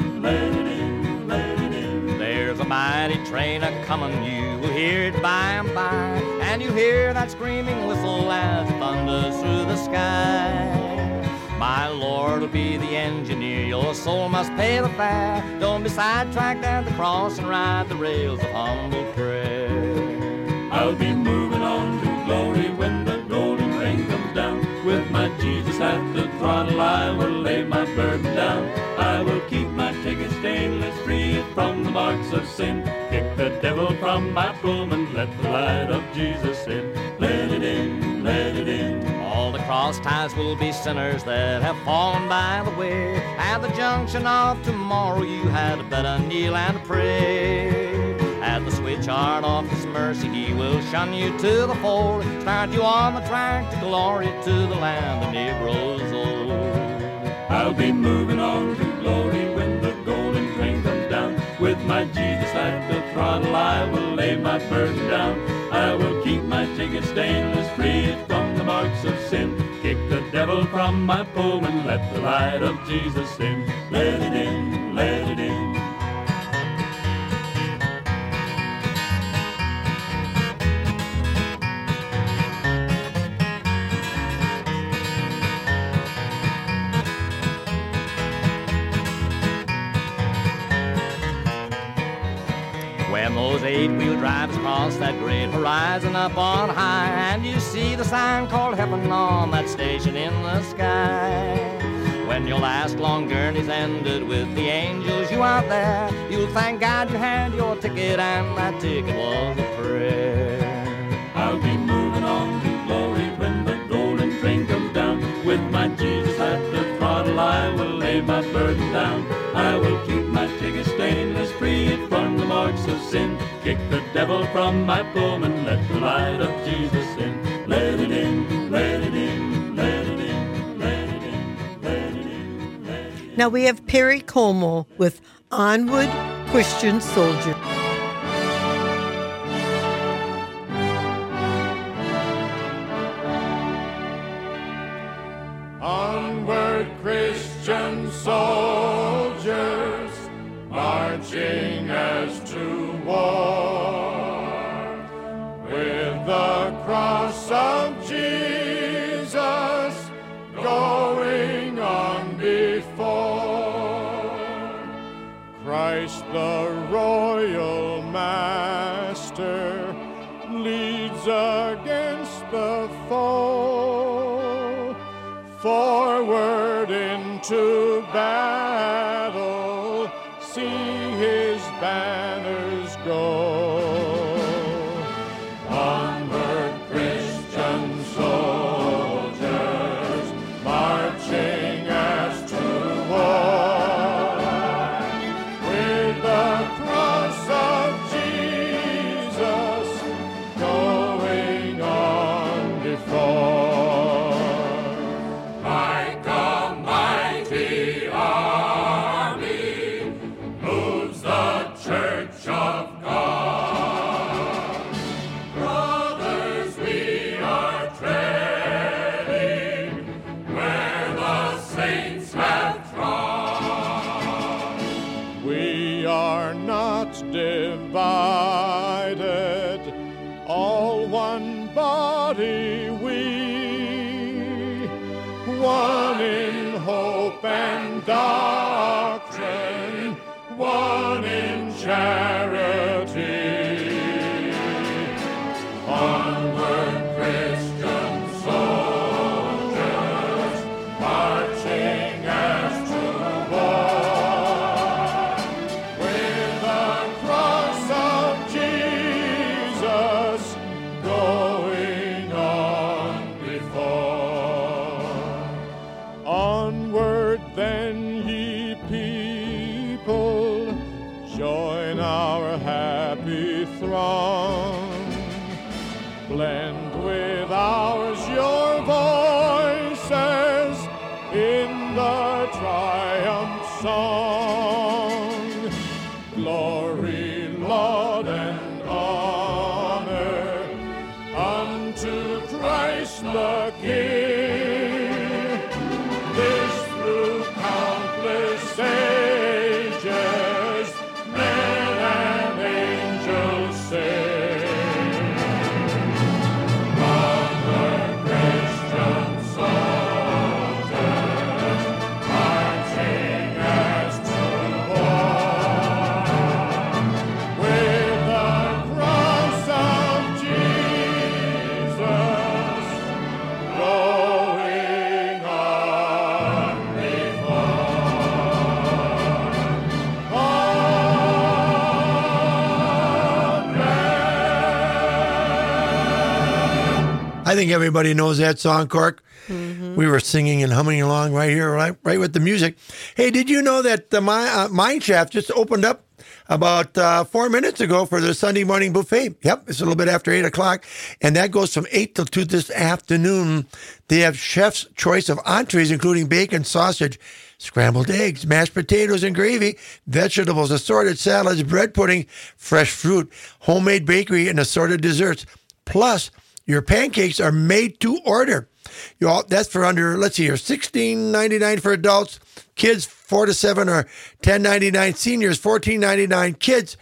There's a mighty train a coming, you will hear it by and by, and you hear that screaming whistle as it thunders through the sky. My Lord will be the engineer, your soul must pay the fare. Don't be sidetracked at the cross and ride the rails of humble prayer. I'll be moving on to glory when the golden rain comes down. With my Jesus at the throttle, I will lay my burden down. Marks of sin. Kick the devil from my Pullman, let the light of Jesus in. Let it in, let it in. All the cross ties will be sinners that have fallen by the way. At the junction of tomorrow, you had better kneel and pray. At the switchyard of His mercy, He will shun you to the fold, start you on the track to glory to the land of Negroes old. I'll be moving on to glory With my Jesus at the throttle, I will lay my burden down. I will keep my ticket stainless, free from the marks of sin. Kick the devil from my Pullman, let the light of Jesus in. Let it in, let it in. Those eight-wheel drives across that great horizon up on high, and you see the sign called heaven on that station in the sky. When your last long journey's ended with the angels you out there, you'll thank God you had your ticket and that ticket was a prayer. I'll be moving on to glory when the golden train comes down. With my Jesus at the throttle, I will lay my burden of sin. Kick the devil from my let the light of Jesus in. Let it in, let it in, let it in, let it in, let it in, let it in. Now we have Perry Como with Onward Christian Soldier. Everybody knows that song, Cork. We were singing and humming along right here, right, right with the music. Hey, did you know that the uh, Mine Shaft just opened up about uh, four minutes ago for the Sunday morning buffet? Yep, it's a little bit after eight o'clock, and that goes from eight till two this afternoon. They have chef's choice of entrees, including bacon, sausage, scrambled eggs, mashed potatoes and gravy, vegetables, assorted salads, bread pudding, fresh fruit, homemade bakery, and assorted desserts. Plus, your pancakes are made to order. You all, that's for under, let's see here, sixteen ninety nine for adults. Kids four to seven are ten ninety nine. Seniors fourteen ninety nine. Kids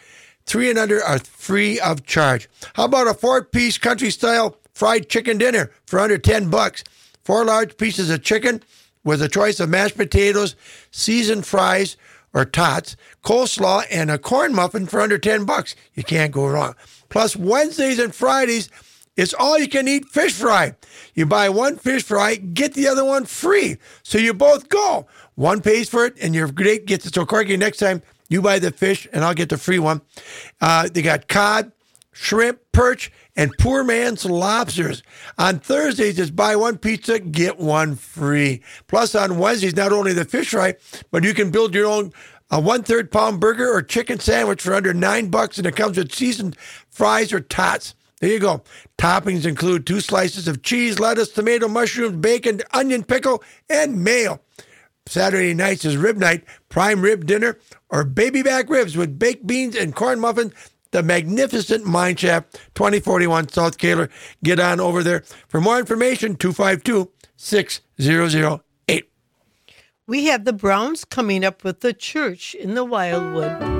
three and under are free of charge. How about a four piece country style fried chicken dinner for under ten bucks? Four large pieces of chicken with a choice of mashed potatoes, seasoned fries, or tots, coleslaw, and a corn muffin for under 10 bucks. You can't go wrong. Plus, Wednesdays and Fridays, it's all you can eat fish fry. You buy one fish fry, get the other one free. So you both go. One pays for it, and your date gets it. So, Corky, next time you buy the fish, and I'll get the free one. Uh, they got cod, shrimp, perch, and poor man's lobsters. On Thursdays, it's buy one pizza, get one free. Plus, on Wednesdays, not only the fish fry, but you can build your own a one third pound burger or chicken sandwich for under nine bucks, and it comes with seasoned fries or tots. There you go. Toppings include two slices of cheese, lettuce, tomato, mushrooms, bacon, onion, pickle, and mayo. Saturday nights is rib night, prime rib dinner, or baby back ribs with baked beans and corn muffins. The magnificent Mine Shaft, 2041 South Koeller. Get on over there. For more information, 252 6008. We have the Browns coming up with the church in the Wildwood.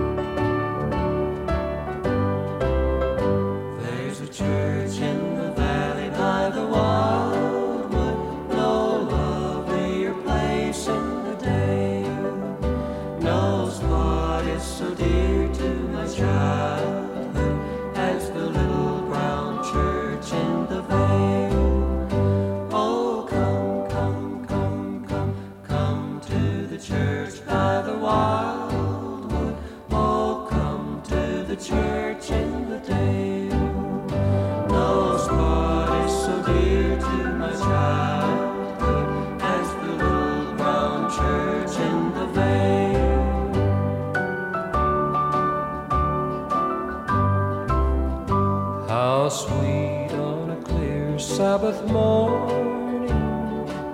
Sabbath morning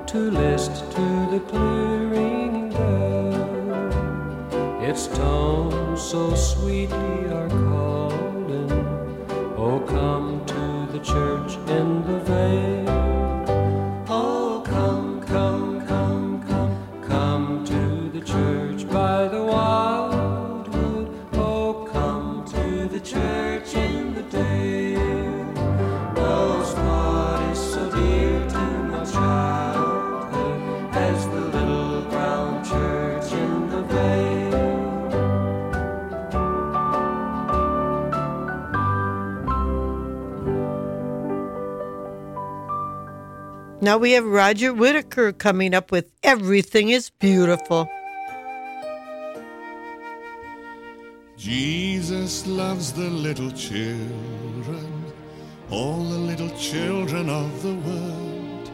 to list to the clearing bell. Its tones so sweetly Now we have Roger Whittaker coming up with Everything is Beautiful. Jesus loves the little children, all the little children of the world.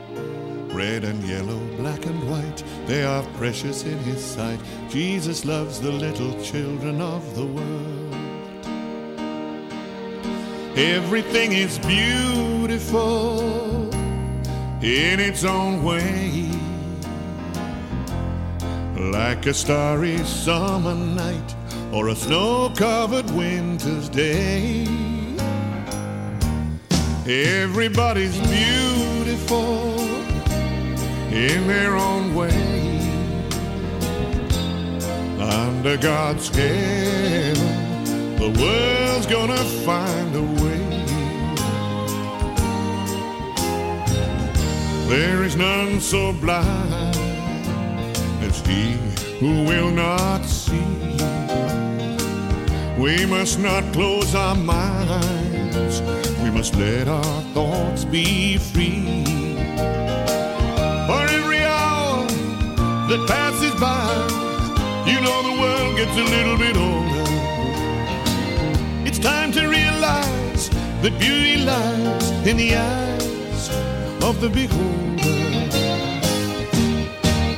Red and yellow, black and white, they are precious in his sight. Jesus loves the little children of the world. Everything is beautiful in its own way. Like a starry summer night or a snow covered winter's day. Everybody's beautiful in their own way. Under God's heaven, the world's gonna find a way. There is none so blind as he who will not see. We must not close our minds. We must let our thoughts be free. For every hour that passes by, you know the world gets a little bit older. It's time to realize that beauty lies in the eyes of the beholder.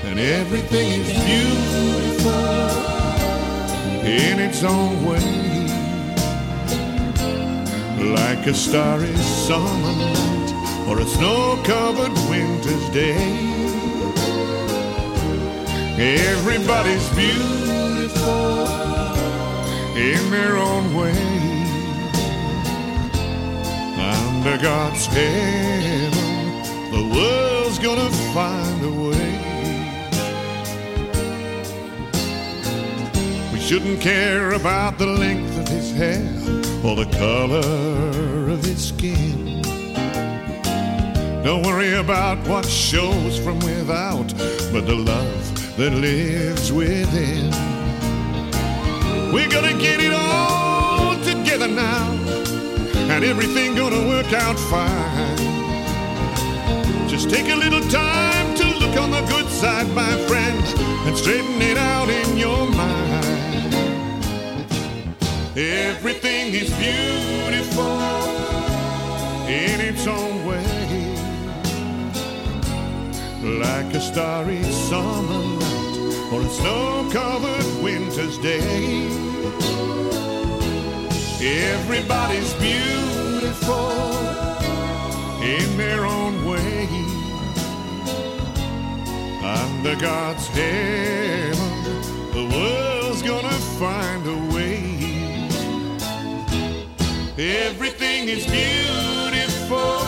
And everything is beautiful in its own way. Like a starry summer night or a snow-covered winter's day. Everybody's beautiful in their own way. Under God's heaven, the world's gonna find a way. We shouldn't care about the length of his hair or the color of his skin. Don't worry about what shows from without, but the love that lives within. We're gonna get it all together now, and everything gonna work out fine. Just take a little time to look on the good side, my friend, and straighten it out in your mind. Everything is beautiful in its own way like a starry summer night or a snow-covered winter's day. Everybody's beautiful in their own Under God's heaven, the world's gonna find a way. Everything is beautiful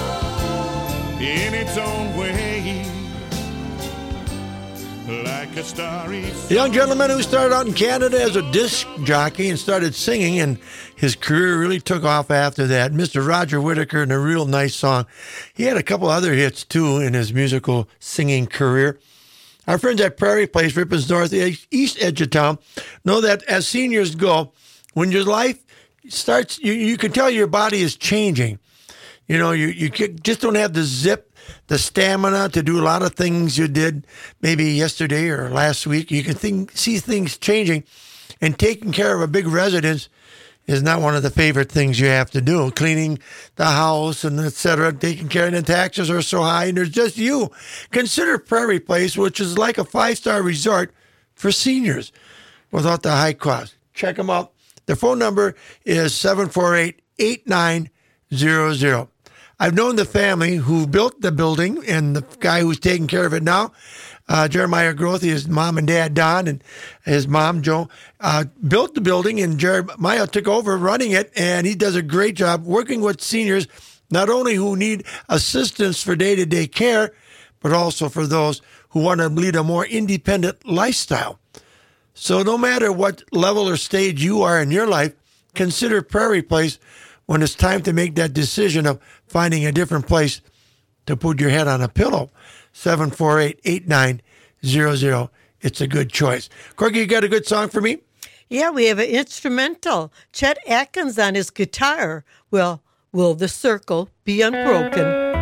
in its own way. Like a starry young gentleman who started out in Canada as a disc jockey and started singing, and his career really took off after that. Mr. Roger Whittaker, and a real nice song. He had a couple other hits too in his musical singing career. Our friends at Prairie Place, Ripon's North, East Edge of town, know that as seniors go, when your life starts, you, you can tell your body is changing. You know, you, you just don't have the zip the stamina to do a lot of things you did maybe yesterday or last week. You can think, see things changing, and taking care of a big residence is not one of the favorite things you have to do. Cleaning the house and etc. Taking care of the taxes are so high, and there's just you. Consider Prairie Place, which is like a five star resort for seniors without the high cost. Check them out. Their phone number is 748 8900. I've known the family who built the building and the guy who's taking care of it now. Uh, Jeremiah Grothy, his mom and dad, Don, and his mom, Joe, uh, built the building, and Jeremiah took over running it, and he does a great job working with seniors, not only who need assistance for day to day care, but also for those who want to lead a more independent lifestyle. So, no matter what level or stage you are in your life, consider Prairie Place when it's time to make that decision of finding a different place to put your head on a pillow. 748 8900. It's a good choice. Corky, you got a good song for me? Yeah, we have an instrumental. Chet Atkins on his guitar. Well, will the circle be unbroken?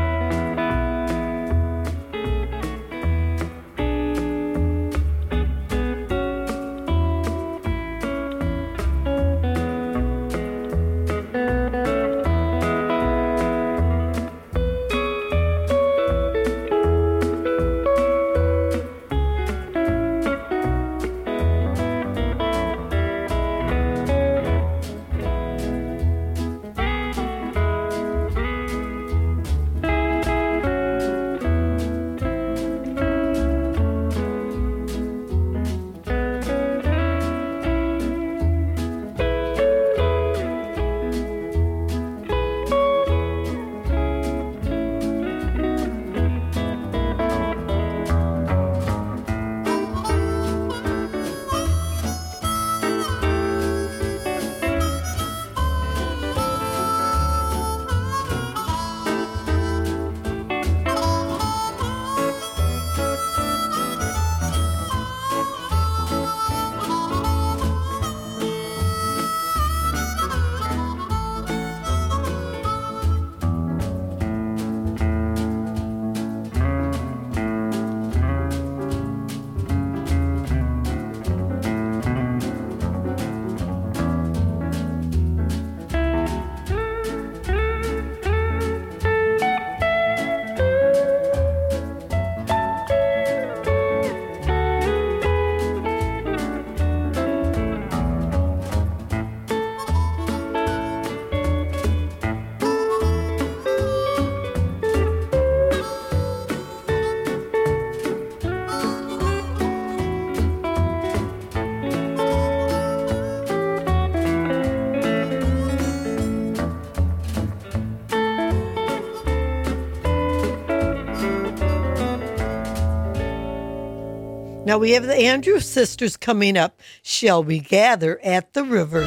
Now we have the Andrews sisters coming up. Shall we gather at the river?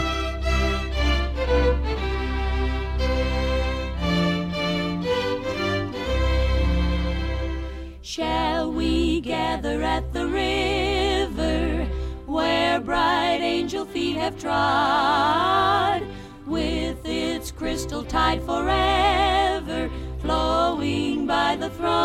Shall we gather at the river where bright angel feet have trod, with its crystal tide forever flowing by the throne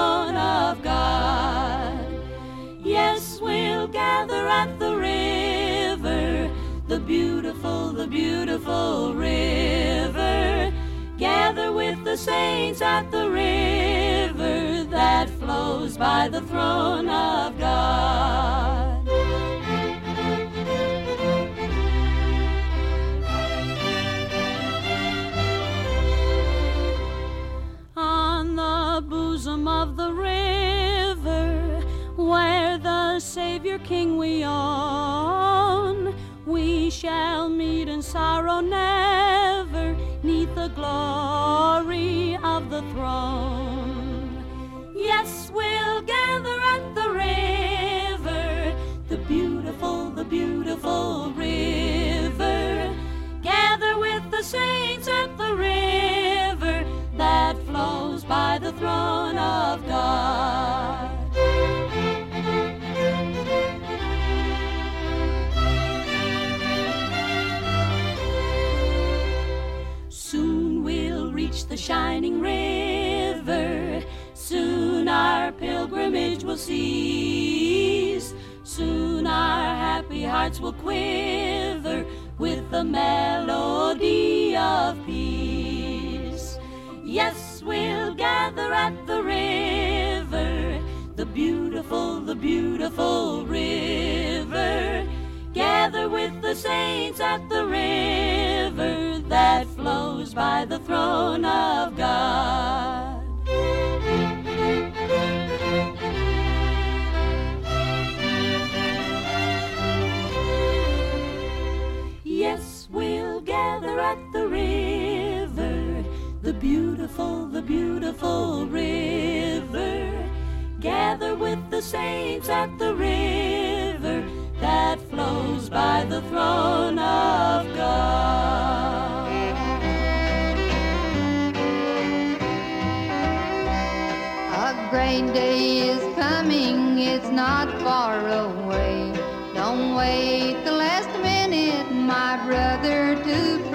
beautiful, river. Gather with the saints at the river that flows by the throne of God. On the bosom of the river, where the Savior King we own, we shall meet in sorrow never, neath the glory of the throne. Yes, we'll gather at the river, the beautiful, the beautiful river. Gather with the saints at the river that flows by the throne of God. Reach the shining river. Soon our pilgrimage will cease. Soon our happy hearts will quiver with the melody of peace. Yes, we'll gather at the river, the beautiful, the beautiful river. Gather with the saints at the river that flows by the throne of God. Yes, we'll gather at the river, the beautiful, the beautiful river. Gather with the saints at the river that flows by the throne of God. A great day is coming, it's not far away. Don't wait the last minute, my brother, to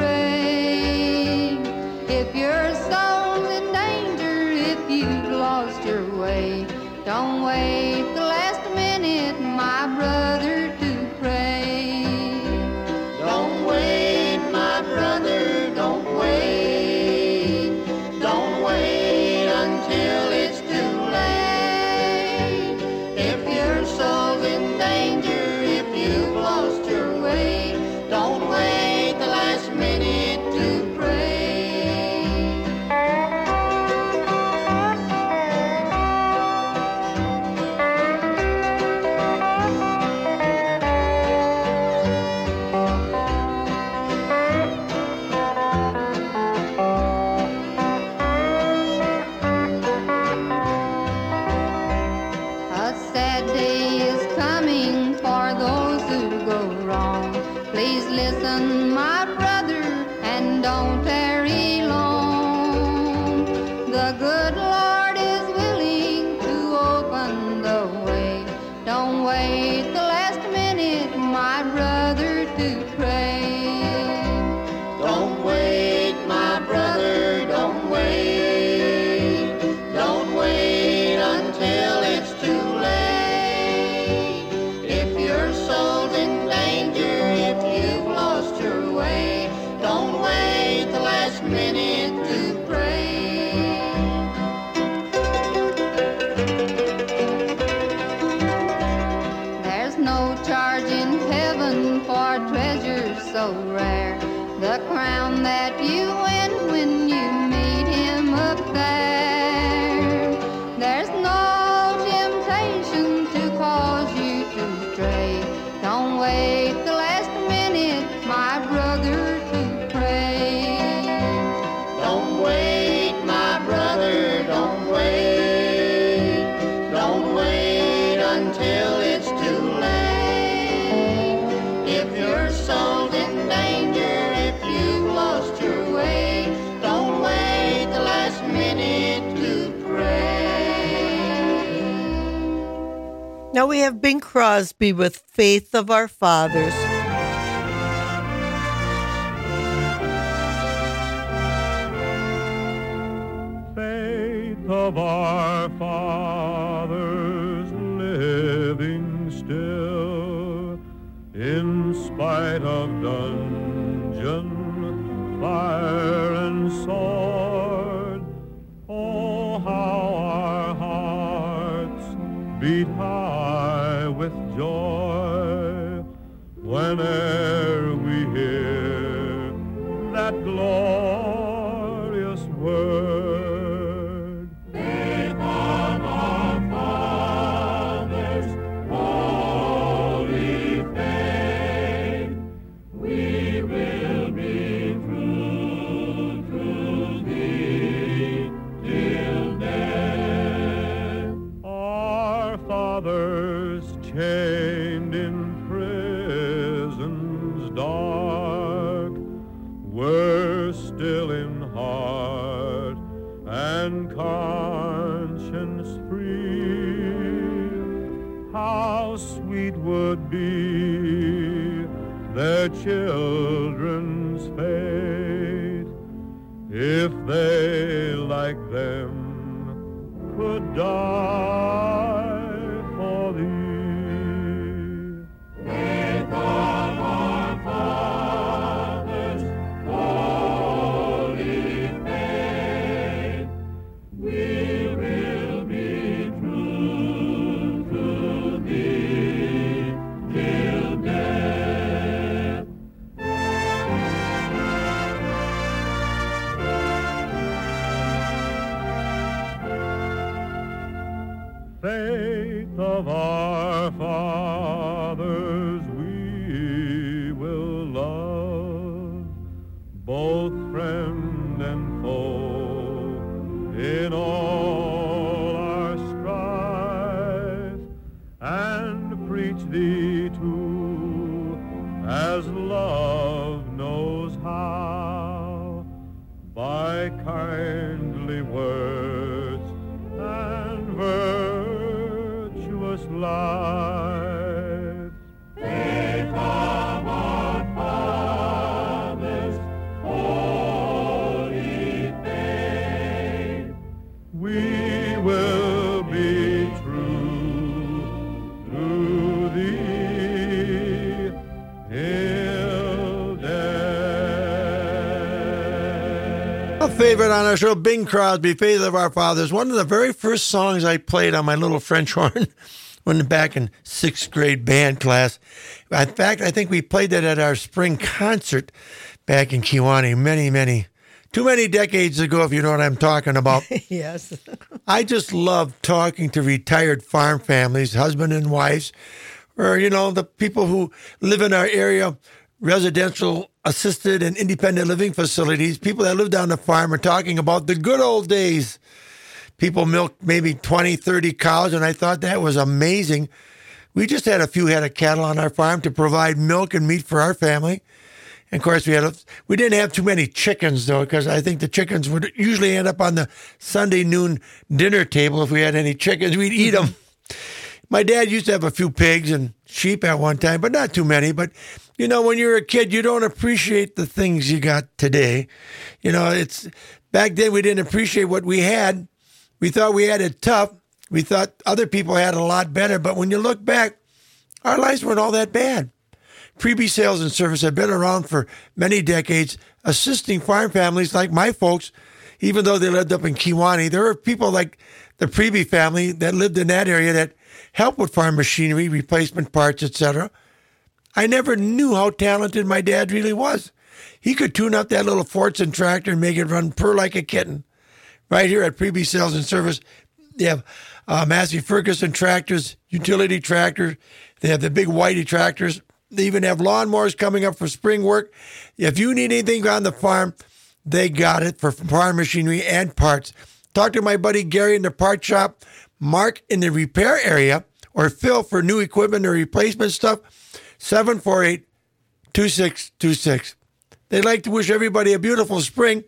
Now we have Bing Crosby with Faith of Our Fathers. On our show, Bing Crosby, Faith of Our Fathers. One of the very first songs I played on my little French horn when back in sixth grade band class. In fact, I think we played that at our spring concert back in Kiwani many, many, too many decades ago, if you know what I'm talking about. yes. I just love talking to retired farm families, husband and wives, or, you know, the people who live in our area, residential, assisted, and independent living facilities. People that live down the farm are talking about the good old days. People milked maybe 20, 30 cows, and I thought that was amazing. We just had a few head of cattle on our farm to provide milk and meat for our family. And of course, we had a, we didn't have too many chickens though, because I think the chickens would usually end up on the Sunday noon dinner table. If we had any chickens, we'd eat mm-hmm. them. My dad used to have a few pigs and sheep at one time, but not too many. But you know, when you're a kid, you don't appreciate the things you got today. You know, it's back then we didn't appreciate what we had. We thought we had it tough. We thought other people had a lot better. But when you look back, our lives weren't all that bad. Freebie sales and service have been around for many decades, assisting farm families like my folks, even though they lived up in Kiwani. There are people like the Preby family that lived in that area that helped with farm machinery, replacement parts, etc. I never knew how talented my dad really was. He could tune up that little Fordson tractor and make it run purr like a kitten. Right here at Preby Sales and Service, they have uh, Massey Ferguson tractors, utility tractors. They have the big Whitey tractors. They even have lawnmowers coming up for spring work. If you need anything on the farm, they got it for farm machinery and parts. Talk to my buddy Gary in the part shop, Mark in the repair area, or Phil for new equipment or replacement stuff. 748 2626. They'd like to wish everybody a beautiful spring,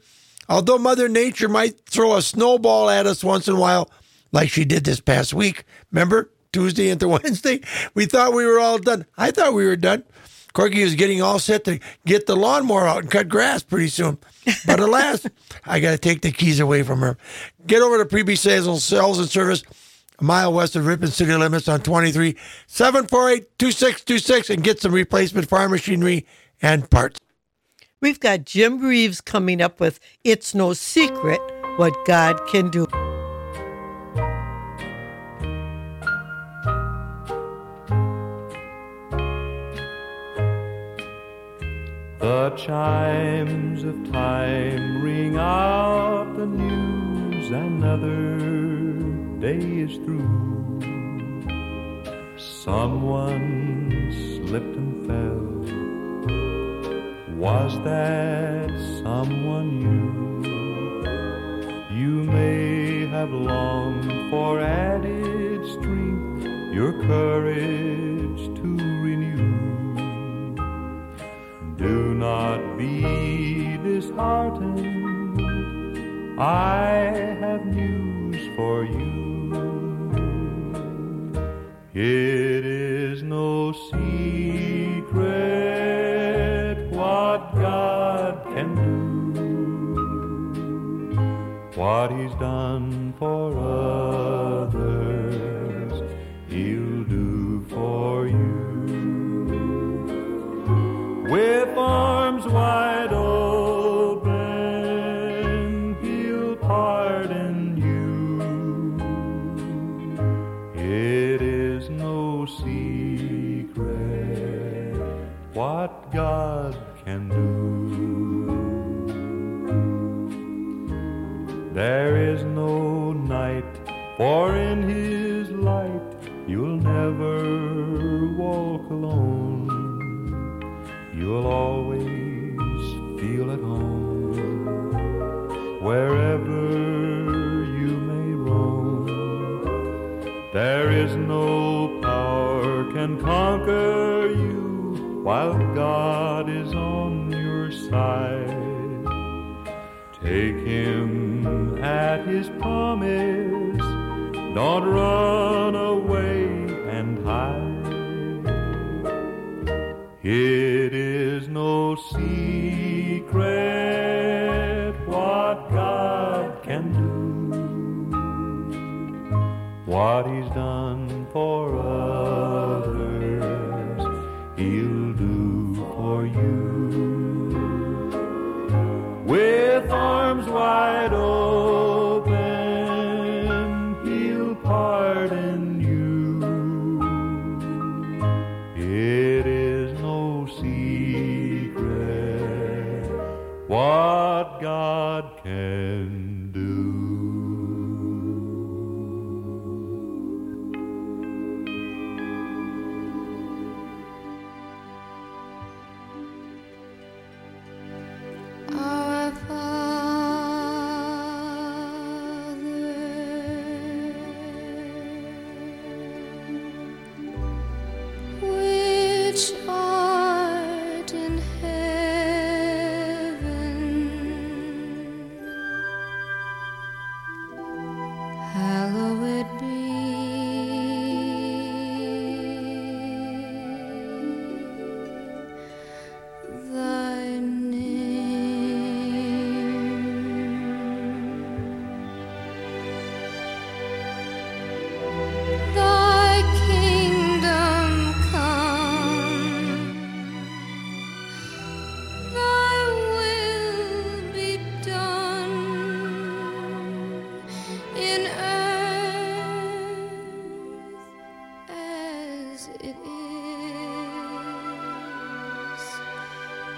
although Mother Nature might throw a snowball at us once in a while, like she did this past week. Remember? Tuesday into Wednesday. We thought we were all done. I thought we were done. Corky was getting all set to get the lawnmower out and cut grass pretty soon. But alas, I got to take the keys away from her. Get over to Preby Sales, Sales and Service, a mile west of Ripon City Limits on 23 748 2626 and get some replacement farm machinery and parts. We've got Jim Reeves coming up with It's No Secret What God Can Do. The chimes of time ring out the news, another day is through. Someone slipped and fell. Was that someone you? You may have longed for added strength, your courage to renew. Do not be disheartened. I have news for you. It is no secret what God can do. What He's done for others, He'll do for you with arms wide open, what God can do. There is no night, for in his light you'll never walk alone. You'll always feel at home wherever you may roam. There is no power can conquer while God is on your side. Take him at his promise. Don't run away and hide. It is no secret what God can do. What He's done for others, With arms wide open,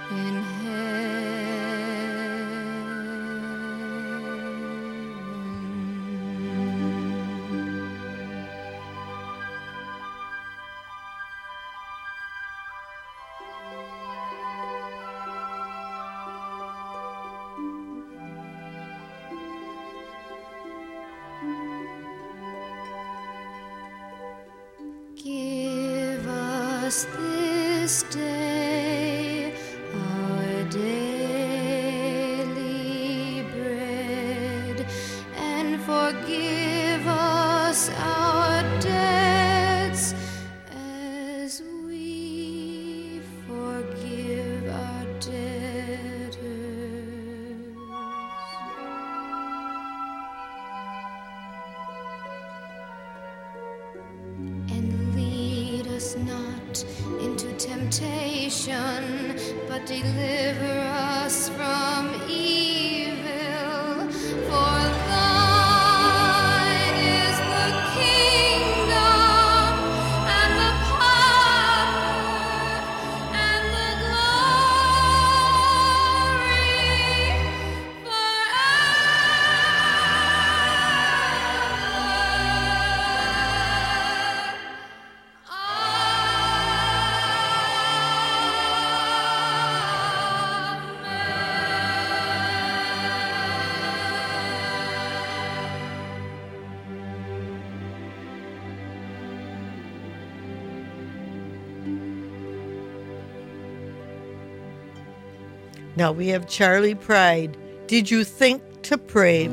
in Now we have Charley Pride. Did you think to pray?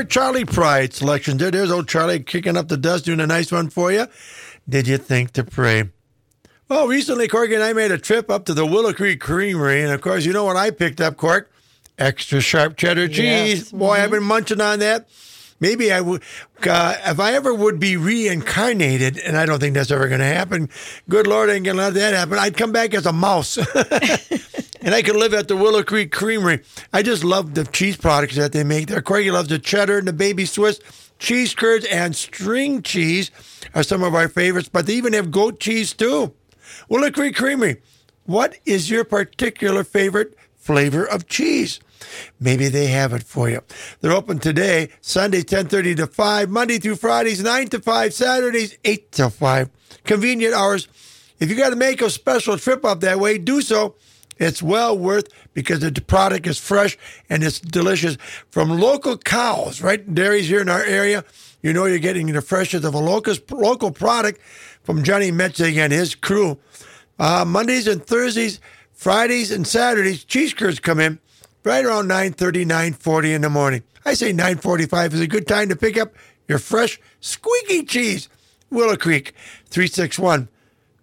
Favorite Charley Pride selections. There, there's old Charley kicking up the dust, doing a nice one for you. Did you think to pray? Well, recently, Corky and I made a trip up to the Willow Creek Creamery, and of course, you know what I picked up, Cork? Extra sharp cheddar cheese. Yes. Boy, I've been munching on that. maybe I would, uh, if I ever would be reincarnated, and I don't think that's ever going to happen. Good Lord, I ain't going to let that happen. I'd come back as a mouse. and I could live at the Willow Creek Creamery. I just love the cheese products that they make there. Craigie loves the cheddar and the baby Swiss. Cheese curds and string cheese are some of our favorites, but they even have goat cheese too. Willow Creek Creamery. What is your particular favorite flavor of cheese? Maybe they have it for you. They're open today, Sunday 10:30 to 5, Monday through Fridays 9 to 5, Saturdays 8 to 5. Convenient hours. If you got to make a special trip up that way, do so. It's well worth because the product is fresh and it's delicious from local cows, right? Dairies here in our area. You know you're getting the freshest of a local, local product from Johnny Metzig and his crew. Uh, Mondays and Thursdays, Fridays and Saturdays, cheese curds come in right around 9.30, 9.40 in the morning. I say 9.45 is a good time to pick up your fresh, squeaky cheese. Willow Creek, 361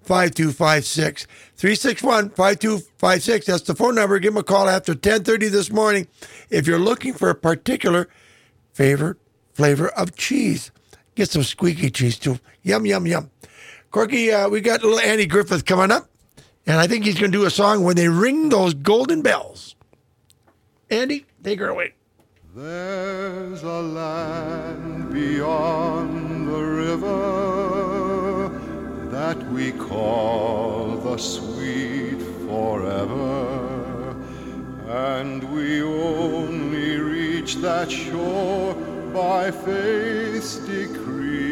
5256. 361 5256. That's the phone number. Give them a call after 1030 this morning if you're looking for a particular favorite flavor of cheese. Get some squeaky cheese too. Yum, yum, yum. Corky, uh, we got little Andy Griffith coming up, and I think he's going to do a song when they ring those golden bells. Andy, take her away. There's a land beyond the river that we call the sweet forever, and we only reach that shore by faith's decree.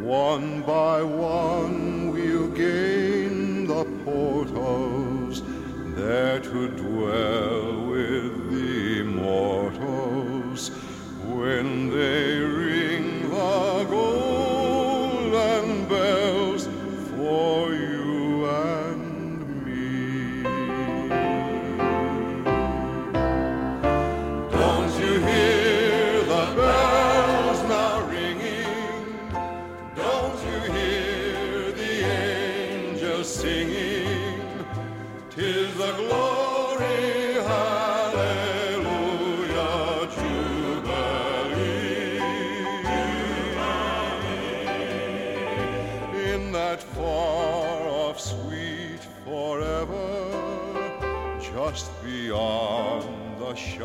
One by one we'll gain the portals there to dwell with the immortals when they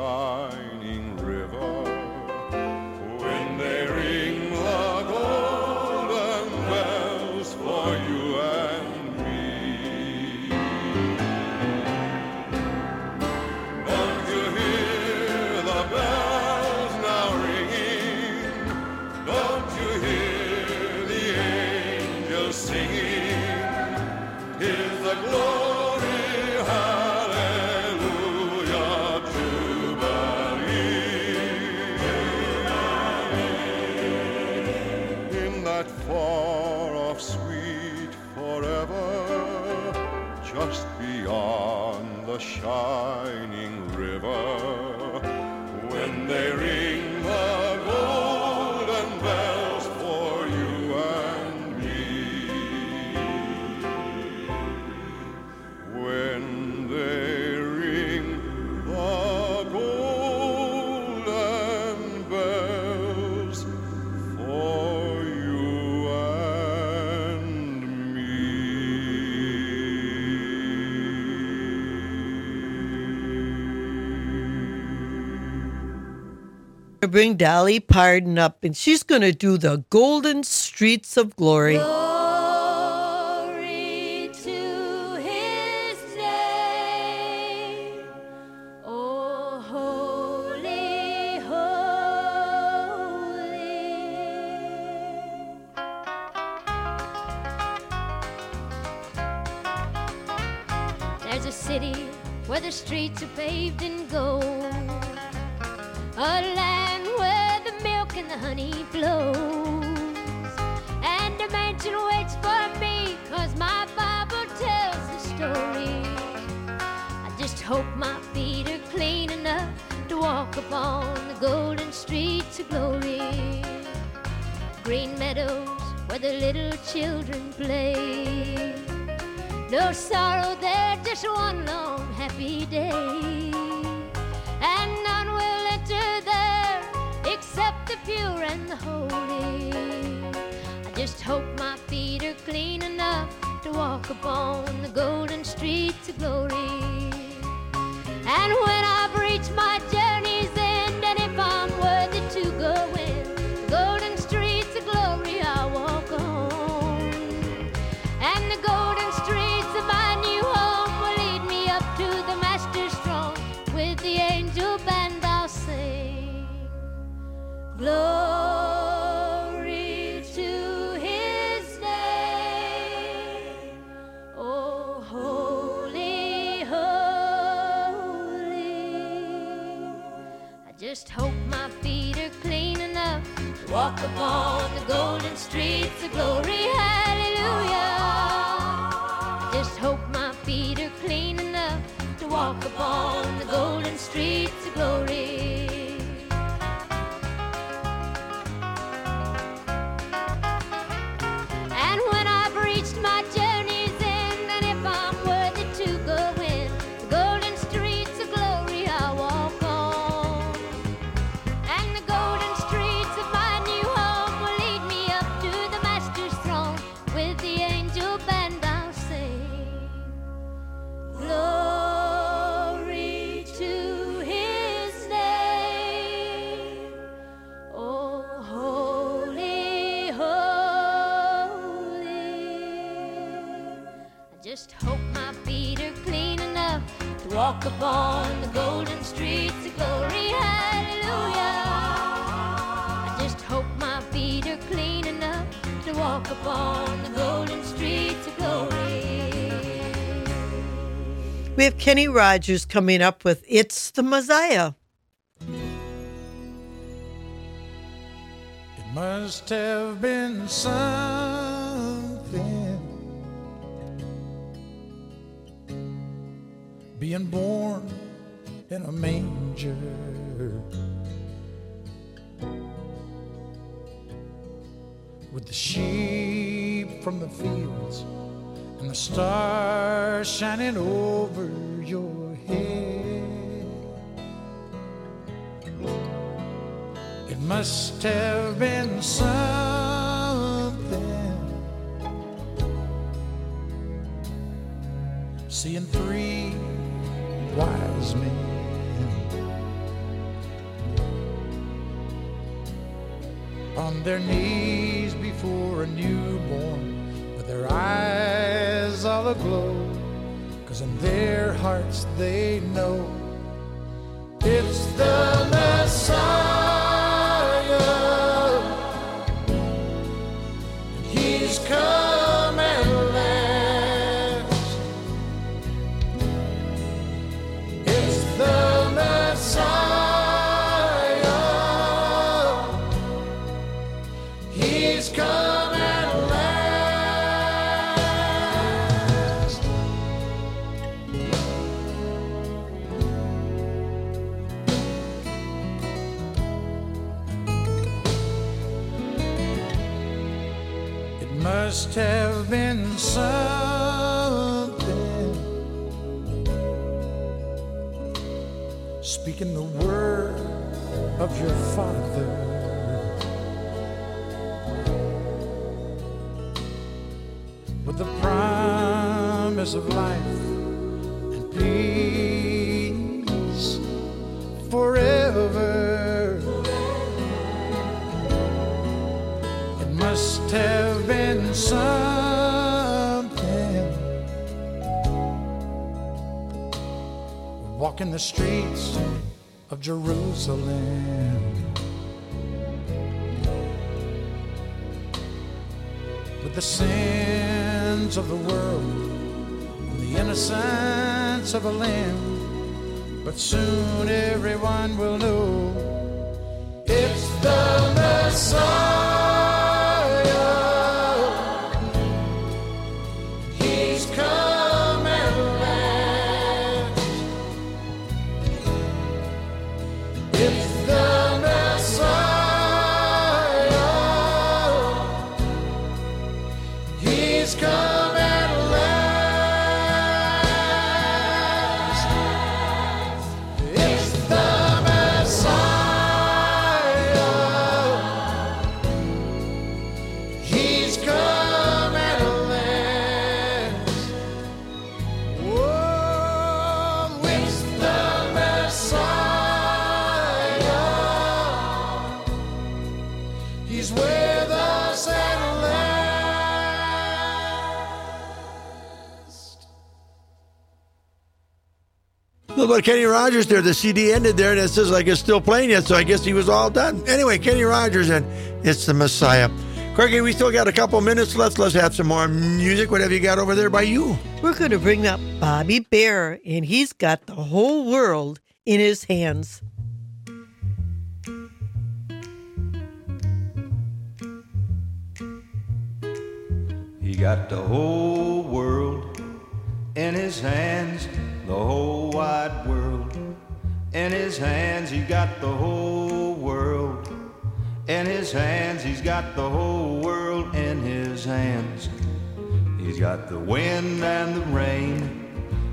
the the shining river, when they bring Dolly Parton up, and she's going to do the Golden Streets of Glory. Glory Kenny Rogers coming up with It's the Messiah. It must have been something being born in a manger. With the sheep from the fields and the stars shining over head. It must have been something seeing three wise men. On their knees before a newborn, with their eyes all aglow. 'Cause in their hearts they know it's the Messiah. must have been something. Speaking the word of your father. With the promise of life the streets of Jerusalem. With the sins of the world and the innocence of a lamb, but soon everyone will know Look about Kenny Rogers there. The CD ended there, and it says like it's still playing yet. So I guess he was all done. Anyway, Kenny Rogers, and it's the Messiah. Craigie, we still got a couple minutes left. Let's have some more music. What have you got over there by you? We're going to bring up Bobby Bare, and he's got the whole world in his hands. He got the whole world in his hands, the whole wide world in his hands. He got the whole world in his hands. He's got the whole world in his hands. He's got the wind and the rain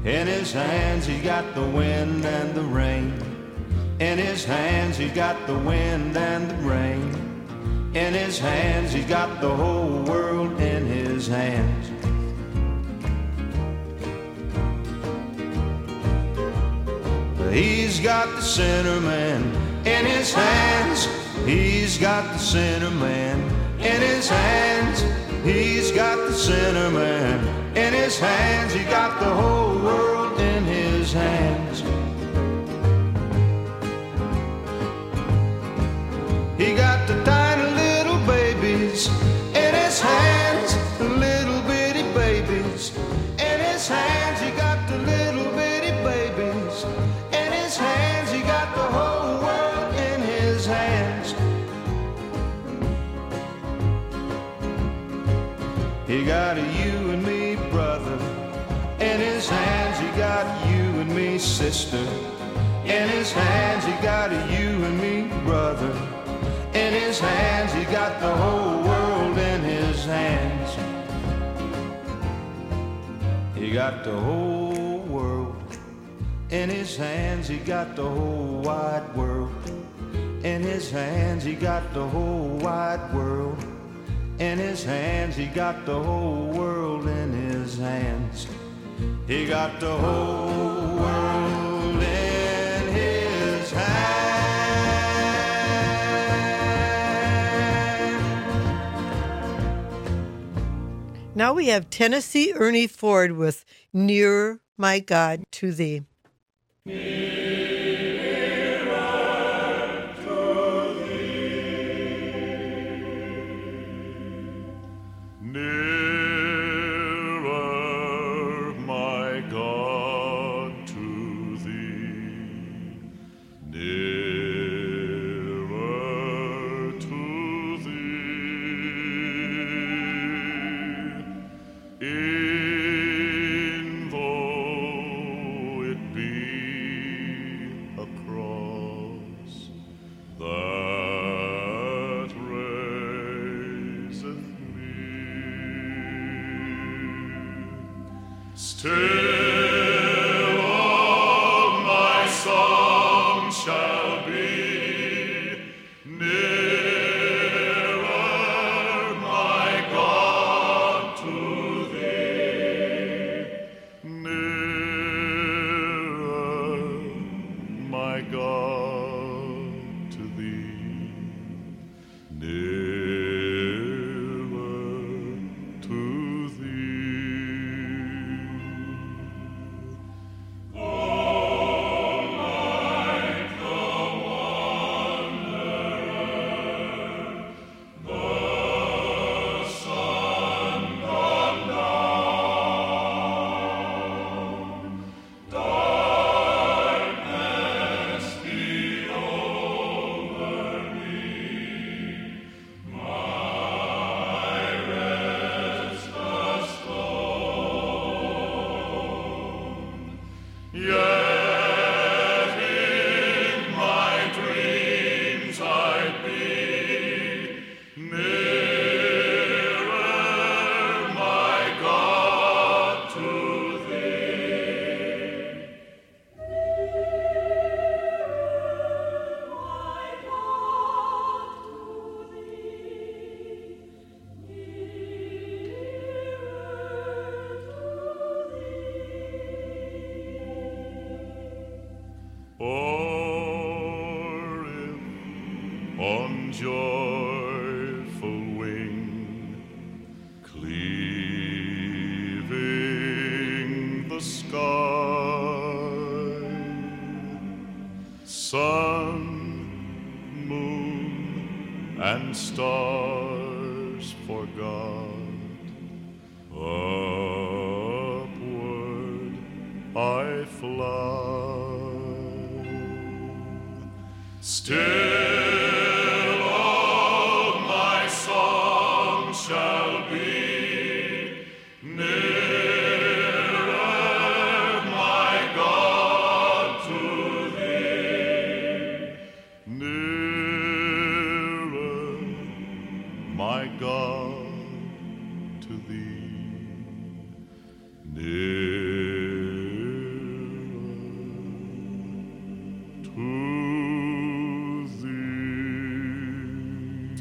in his hands. he's got the wind and the rain in his hands. he's got the wind and the rain in his hands. He's got the whole world in his hands. He's got the sinner man in his hands. He's got the sinner man in his hands. He's got the sinner man in his hands. He got the whole world in his hands. He got the tiny little babies in his hands, the little bitty babies in his hands. Sister in his hands. He got a you and me brother in his hands. He got the whole world in his hands. He got the whole world in his hands. He got the whole wide world in his hands. He got the whole wide world in his hands. He got the whole world in his hands. He got the whole world in his hands. Now we have Tennessee Ernie Ford with Nearer My God to Thee. Nearer,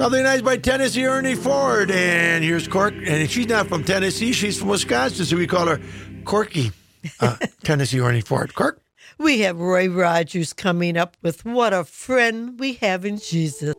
Something nice by Tennessee Ernie Ford. And here's Cork. And she's not from Tennessee, she's from Wisconsin, so we call her Corky. Uh, Tennessee Ernie Ford. Cork? We have Roy Rogers coming up with What a Friend We Have in Jesus.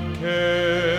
Do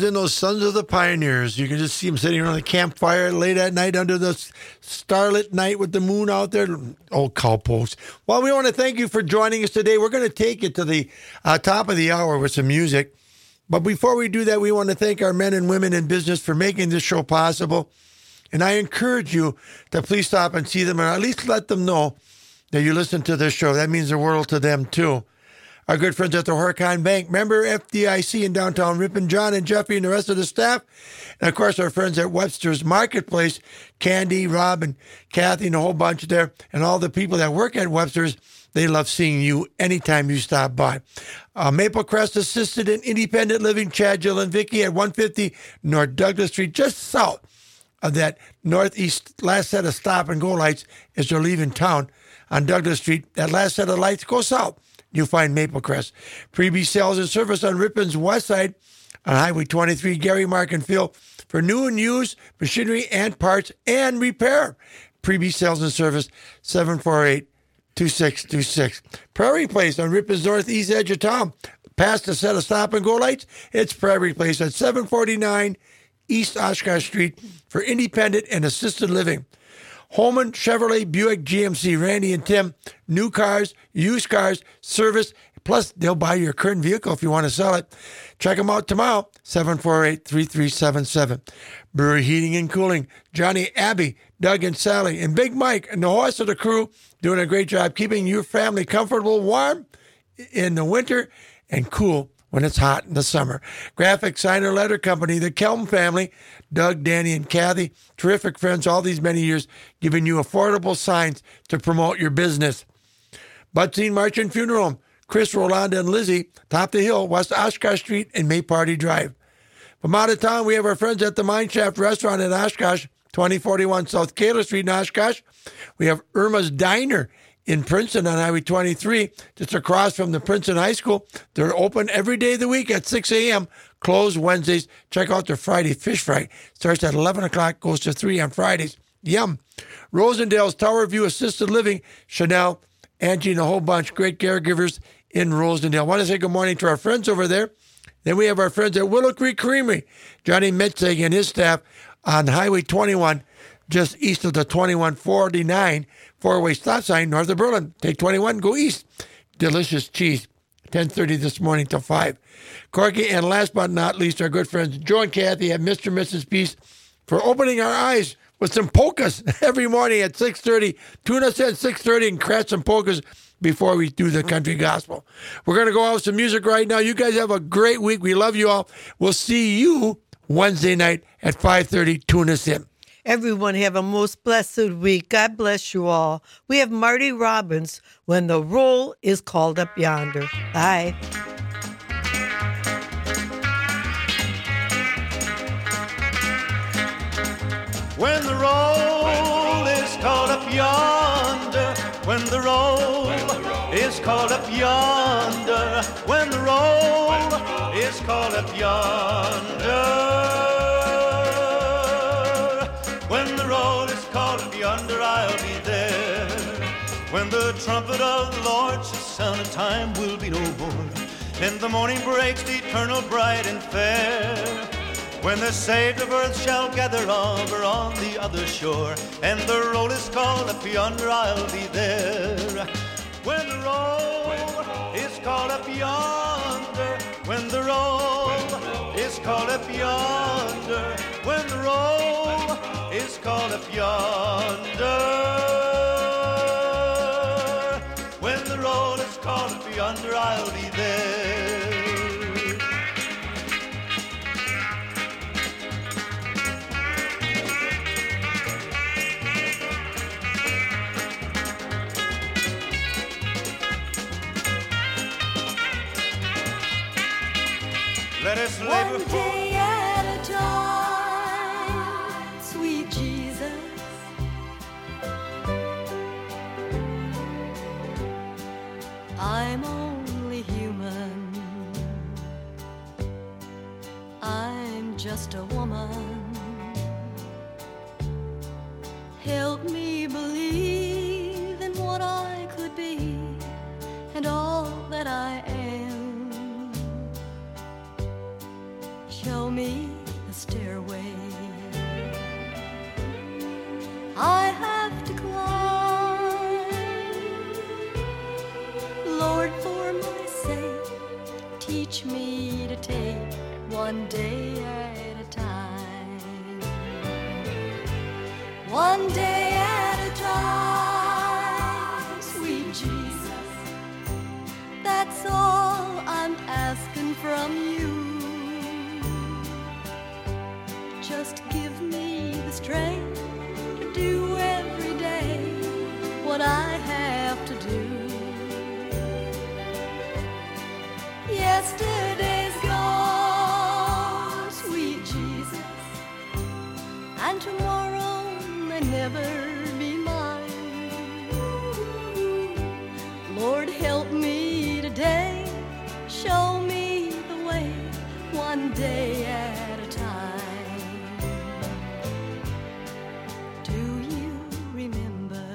Roy in those Sons of the Pioneers. You can just see them sitting around the campfire late at night under the starlit night with the moon out there. Old cowpost. Well, we want to thank you for joining us today. We're going to take it to the uh, top of the hour with some music. But before we do that, we want to thank our men and women in business for making this show possible. And I encourage you to please stop and see them and at least let them know that you listen to this show. That means the world to them, too. Our good friends at the Horicon Bank, member FDIC in downtown Ripon, John and Jeffy and the rest of the staff. And of course, our friends at Webster's Marketplace, Candy, Rob, and Kathy, and a whole bunch there, and all the people that work at Webster's. They love seeing you anytime you stop by. Uh, Maple Crest Assisted and Independent Living, Chad, Jill, and Vicky at 150 North Douglas Street, just south of that northeast last set of stop and go lights as you're leaving town on Douglas Street. That last set of lights go south. You'll find Maple Crest. Freebie sales and service on Ripon's west side on Highway 23, Gary, Mark, and Phil for new and used machinery and parts and repair. Freebie sales and service 748 2626. Prairie Place on Ripon's northeast edge of town. Past the set of stop and go lights, it's Prairie Place at 749 East Oshkosh Street for independent and assisted living. Holman Chevrolet Buick GMC, Randy and Tim, new cars, used cars, service, plus they'll buy your current vehicle if you want to sell it. Check them out tomorrow, 748 3377. Brewery Heating and Cooling, Johnny Abby, Doug and Sally, and Big Mike and the rest of the crew doing a great job keeping your family comfortable, warm in the winter, and cool when it's hot in the summer. Graphic Signer Letter Company, the Kelm family, Doug, Danny, and Kathy, terrific friends all these many years, giving you affordable signs to promote your business. Butzine Marchand Funeral Home, Chris, Rolanda, and Lizzie, Top the Hill, West Oshkosh Street, and May Party Drive. From out of town, we have our friends at the Mineshaft Restaurant in Oshkosh, 2041 South Koeller Street in Oshkosh. We have Irma's Diner in Princeton on Highway 23, just across from the Princeton High School. They're open every day of the week at 6 a.m., closed Wednesdays. Check out their Friday fish fry. Starts at 11 o'clock, goes to 3 on Fridays. Yum. Rosendale's Tower View Assisted Living, Chanel, Angie, and a whole bunch. Great caregivers in Rosendale. I want to say good morning to our friends over there. Then we have our friends at Willow Creek Creamery, Johnny Metzig and his staff on Highway 21, just east of the 2149 four-way stop sign north of Berlin. Take 21, go east. Delicious cheese. 10.30 this morning till 5. Corky, and last but not least, our good friends Joe and Kathy at Mr. and Mrs. P's for opening our eyes with some polkas every morning at 6.30. Tune us in at 6.30 and crash some polkas before we do the country gospel. We're going to go out with some music right now. You guys have a great week. We love you all. We'll see you Wednesday night at 5.30. Tune us in. Everyone have a most blessed week. God bless you all. We have Marty Robbins when the roll is called up yonder. Bye. When the roll is called up yonder, when the roll is called up yonder, when the roll is called up yonder, When the trumpet of the Lord shall sound, and time will be no more, and the morning breaks eternal, bright and fair. When the saved of earth shall gather over on the other shore, and the roll is called up yonder, I'll be there. When the roll is called up yonder, when the roll is called up yonder, when the roll is called up yonder, roll is called up yonder, I'll be there. Let us live One day just a woman. Help me believe in what I could be and all that I am. Show me the stairway I have to climb. Lord, for my sake, teach me to take one day One day at a time, sweet Jesus. That's all I'm asking from you. Just give me the strength to do every day what I have to do. Yesterday's gone, sweet Jesus, and tomorrow may never be mine. Lord, help me today, show me the way, one day at a time. Do you remember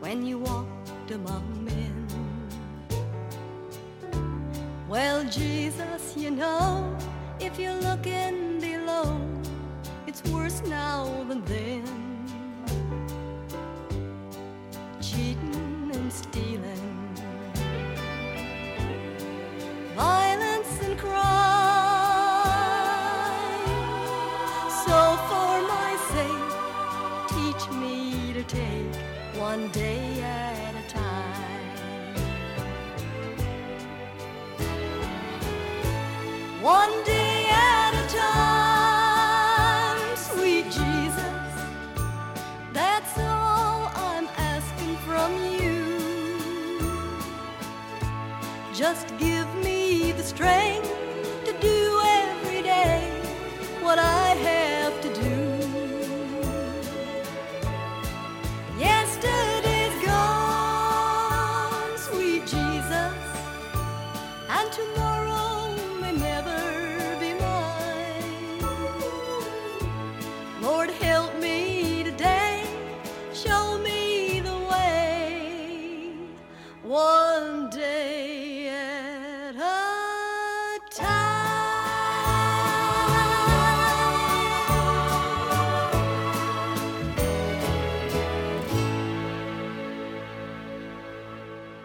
when you walked among men? Well, Jesus, you know, if you're looking below, it's worse now than then. Cheating and stealing, violence and crime. So for my sake, teach me to take one day at a time. One day Just give me the strength.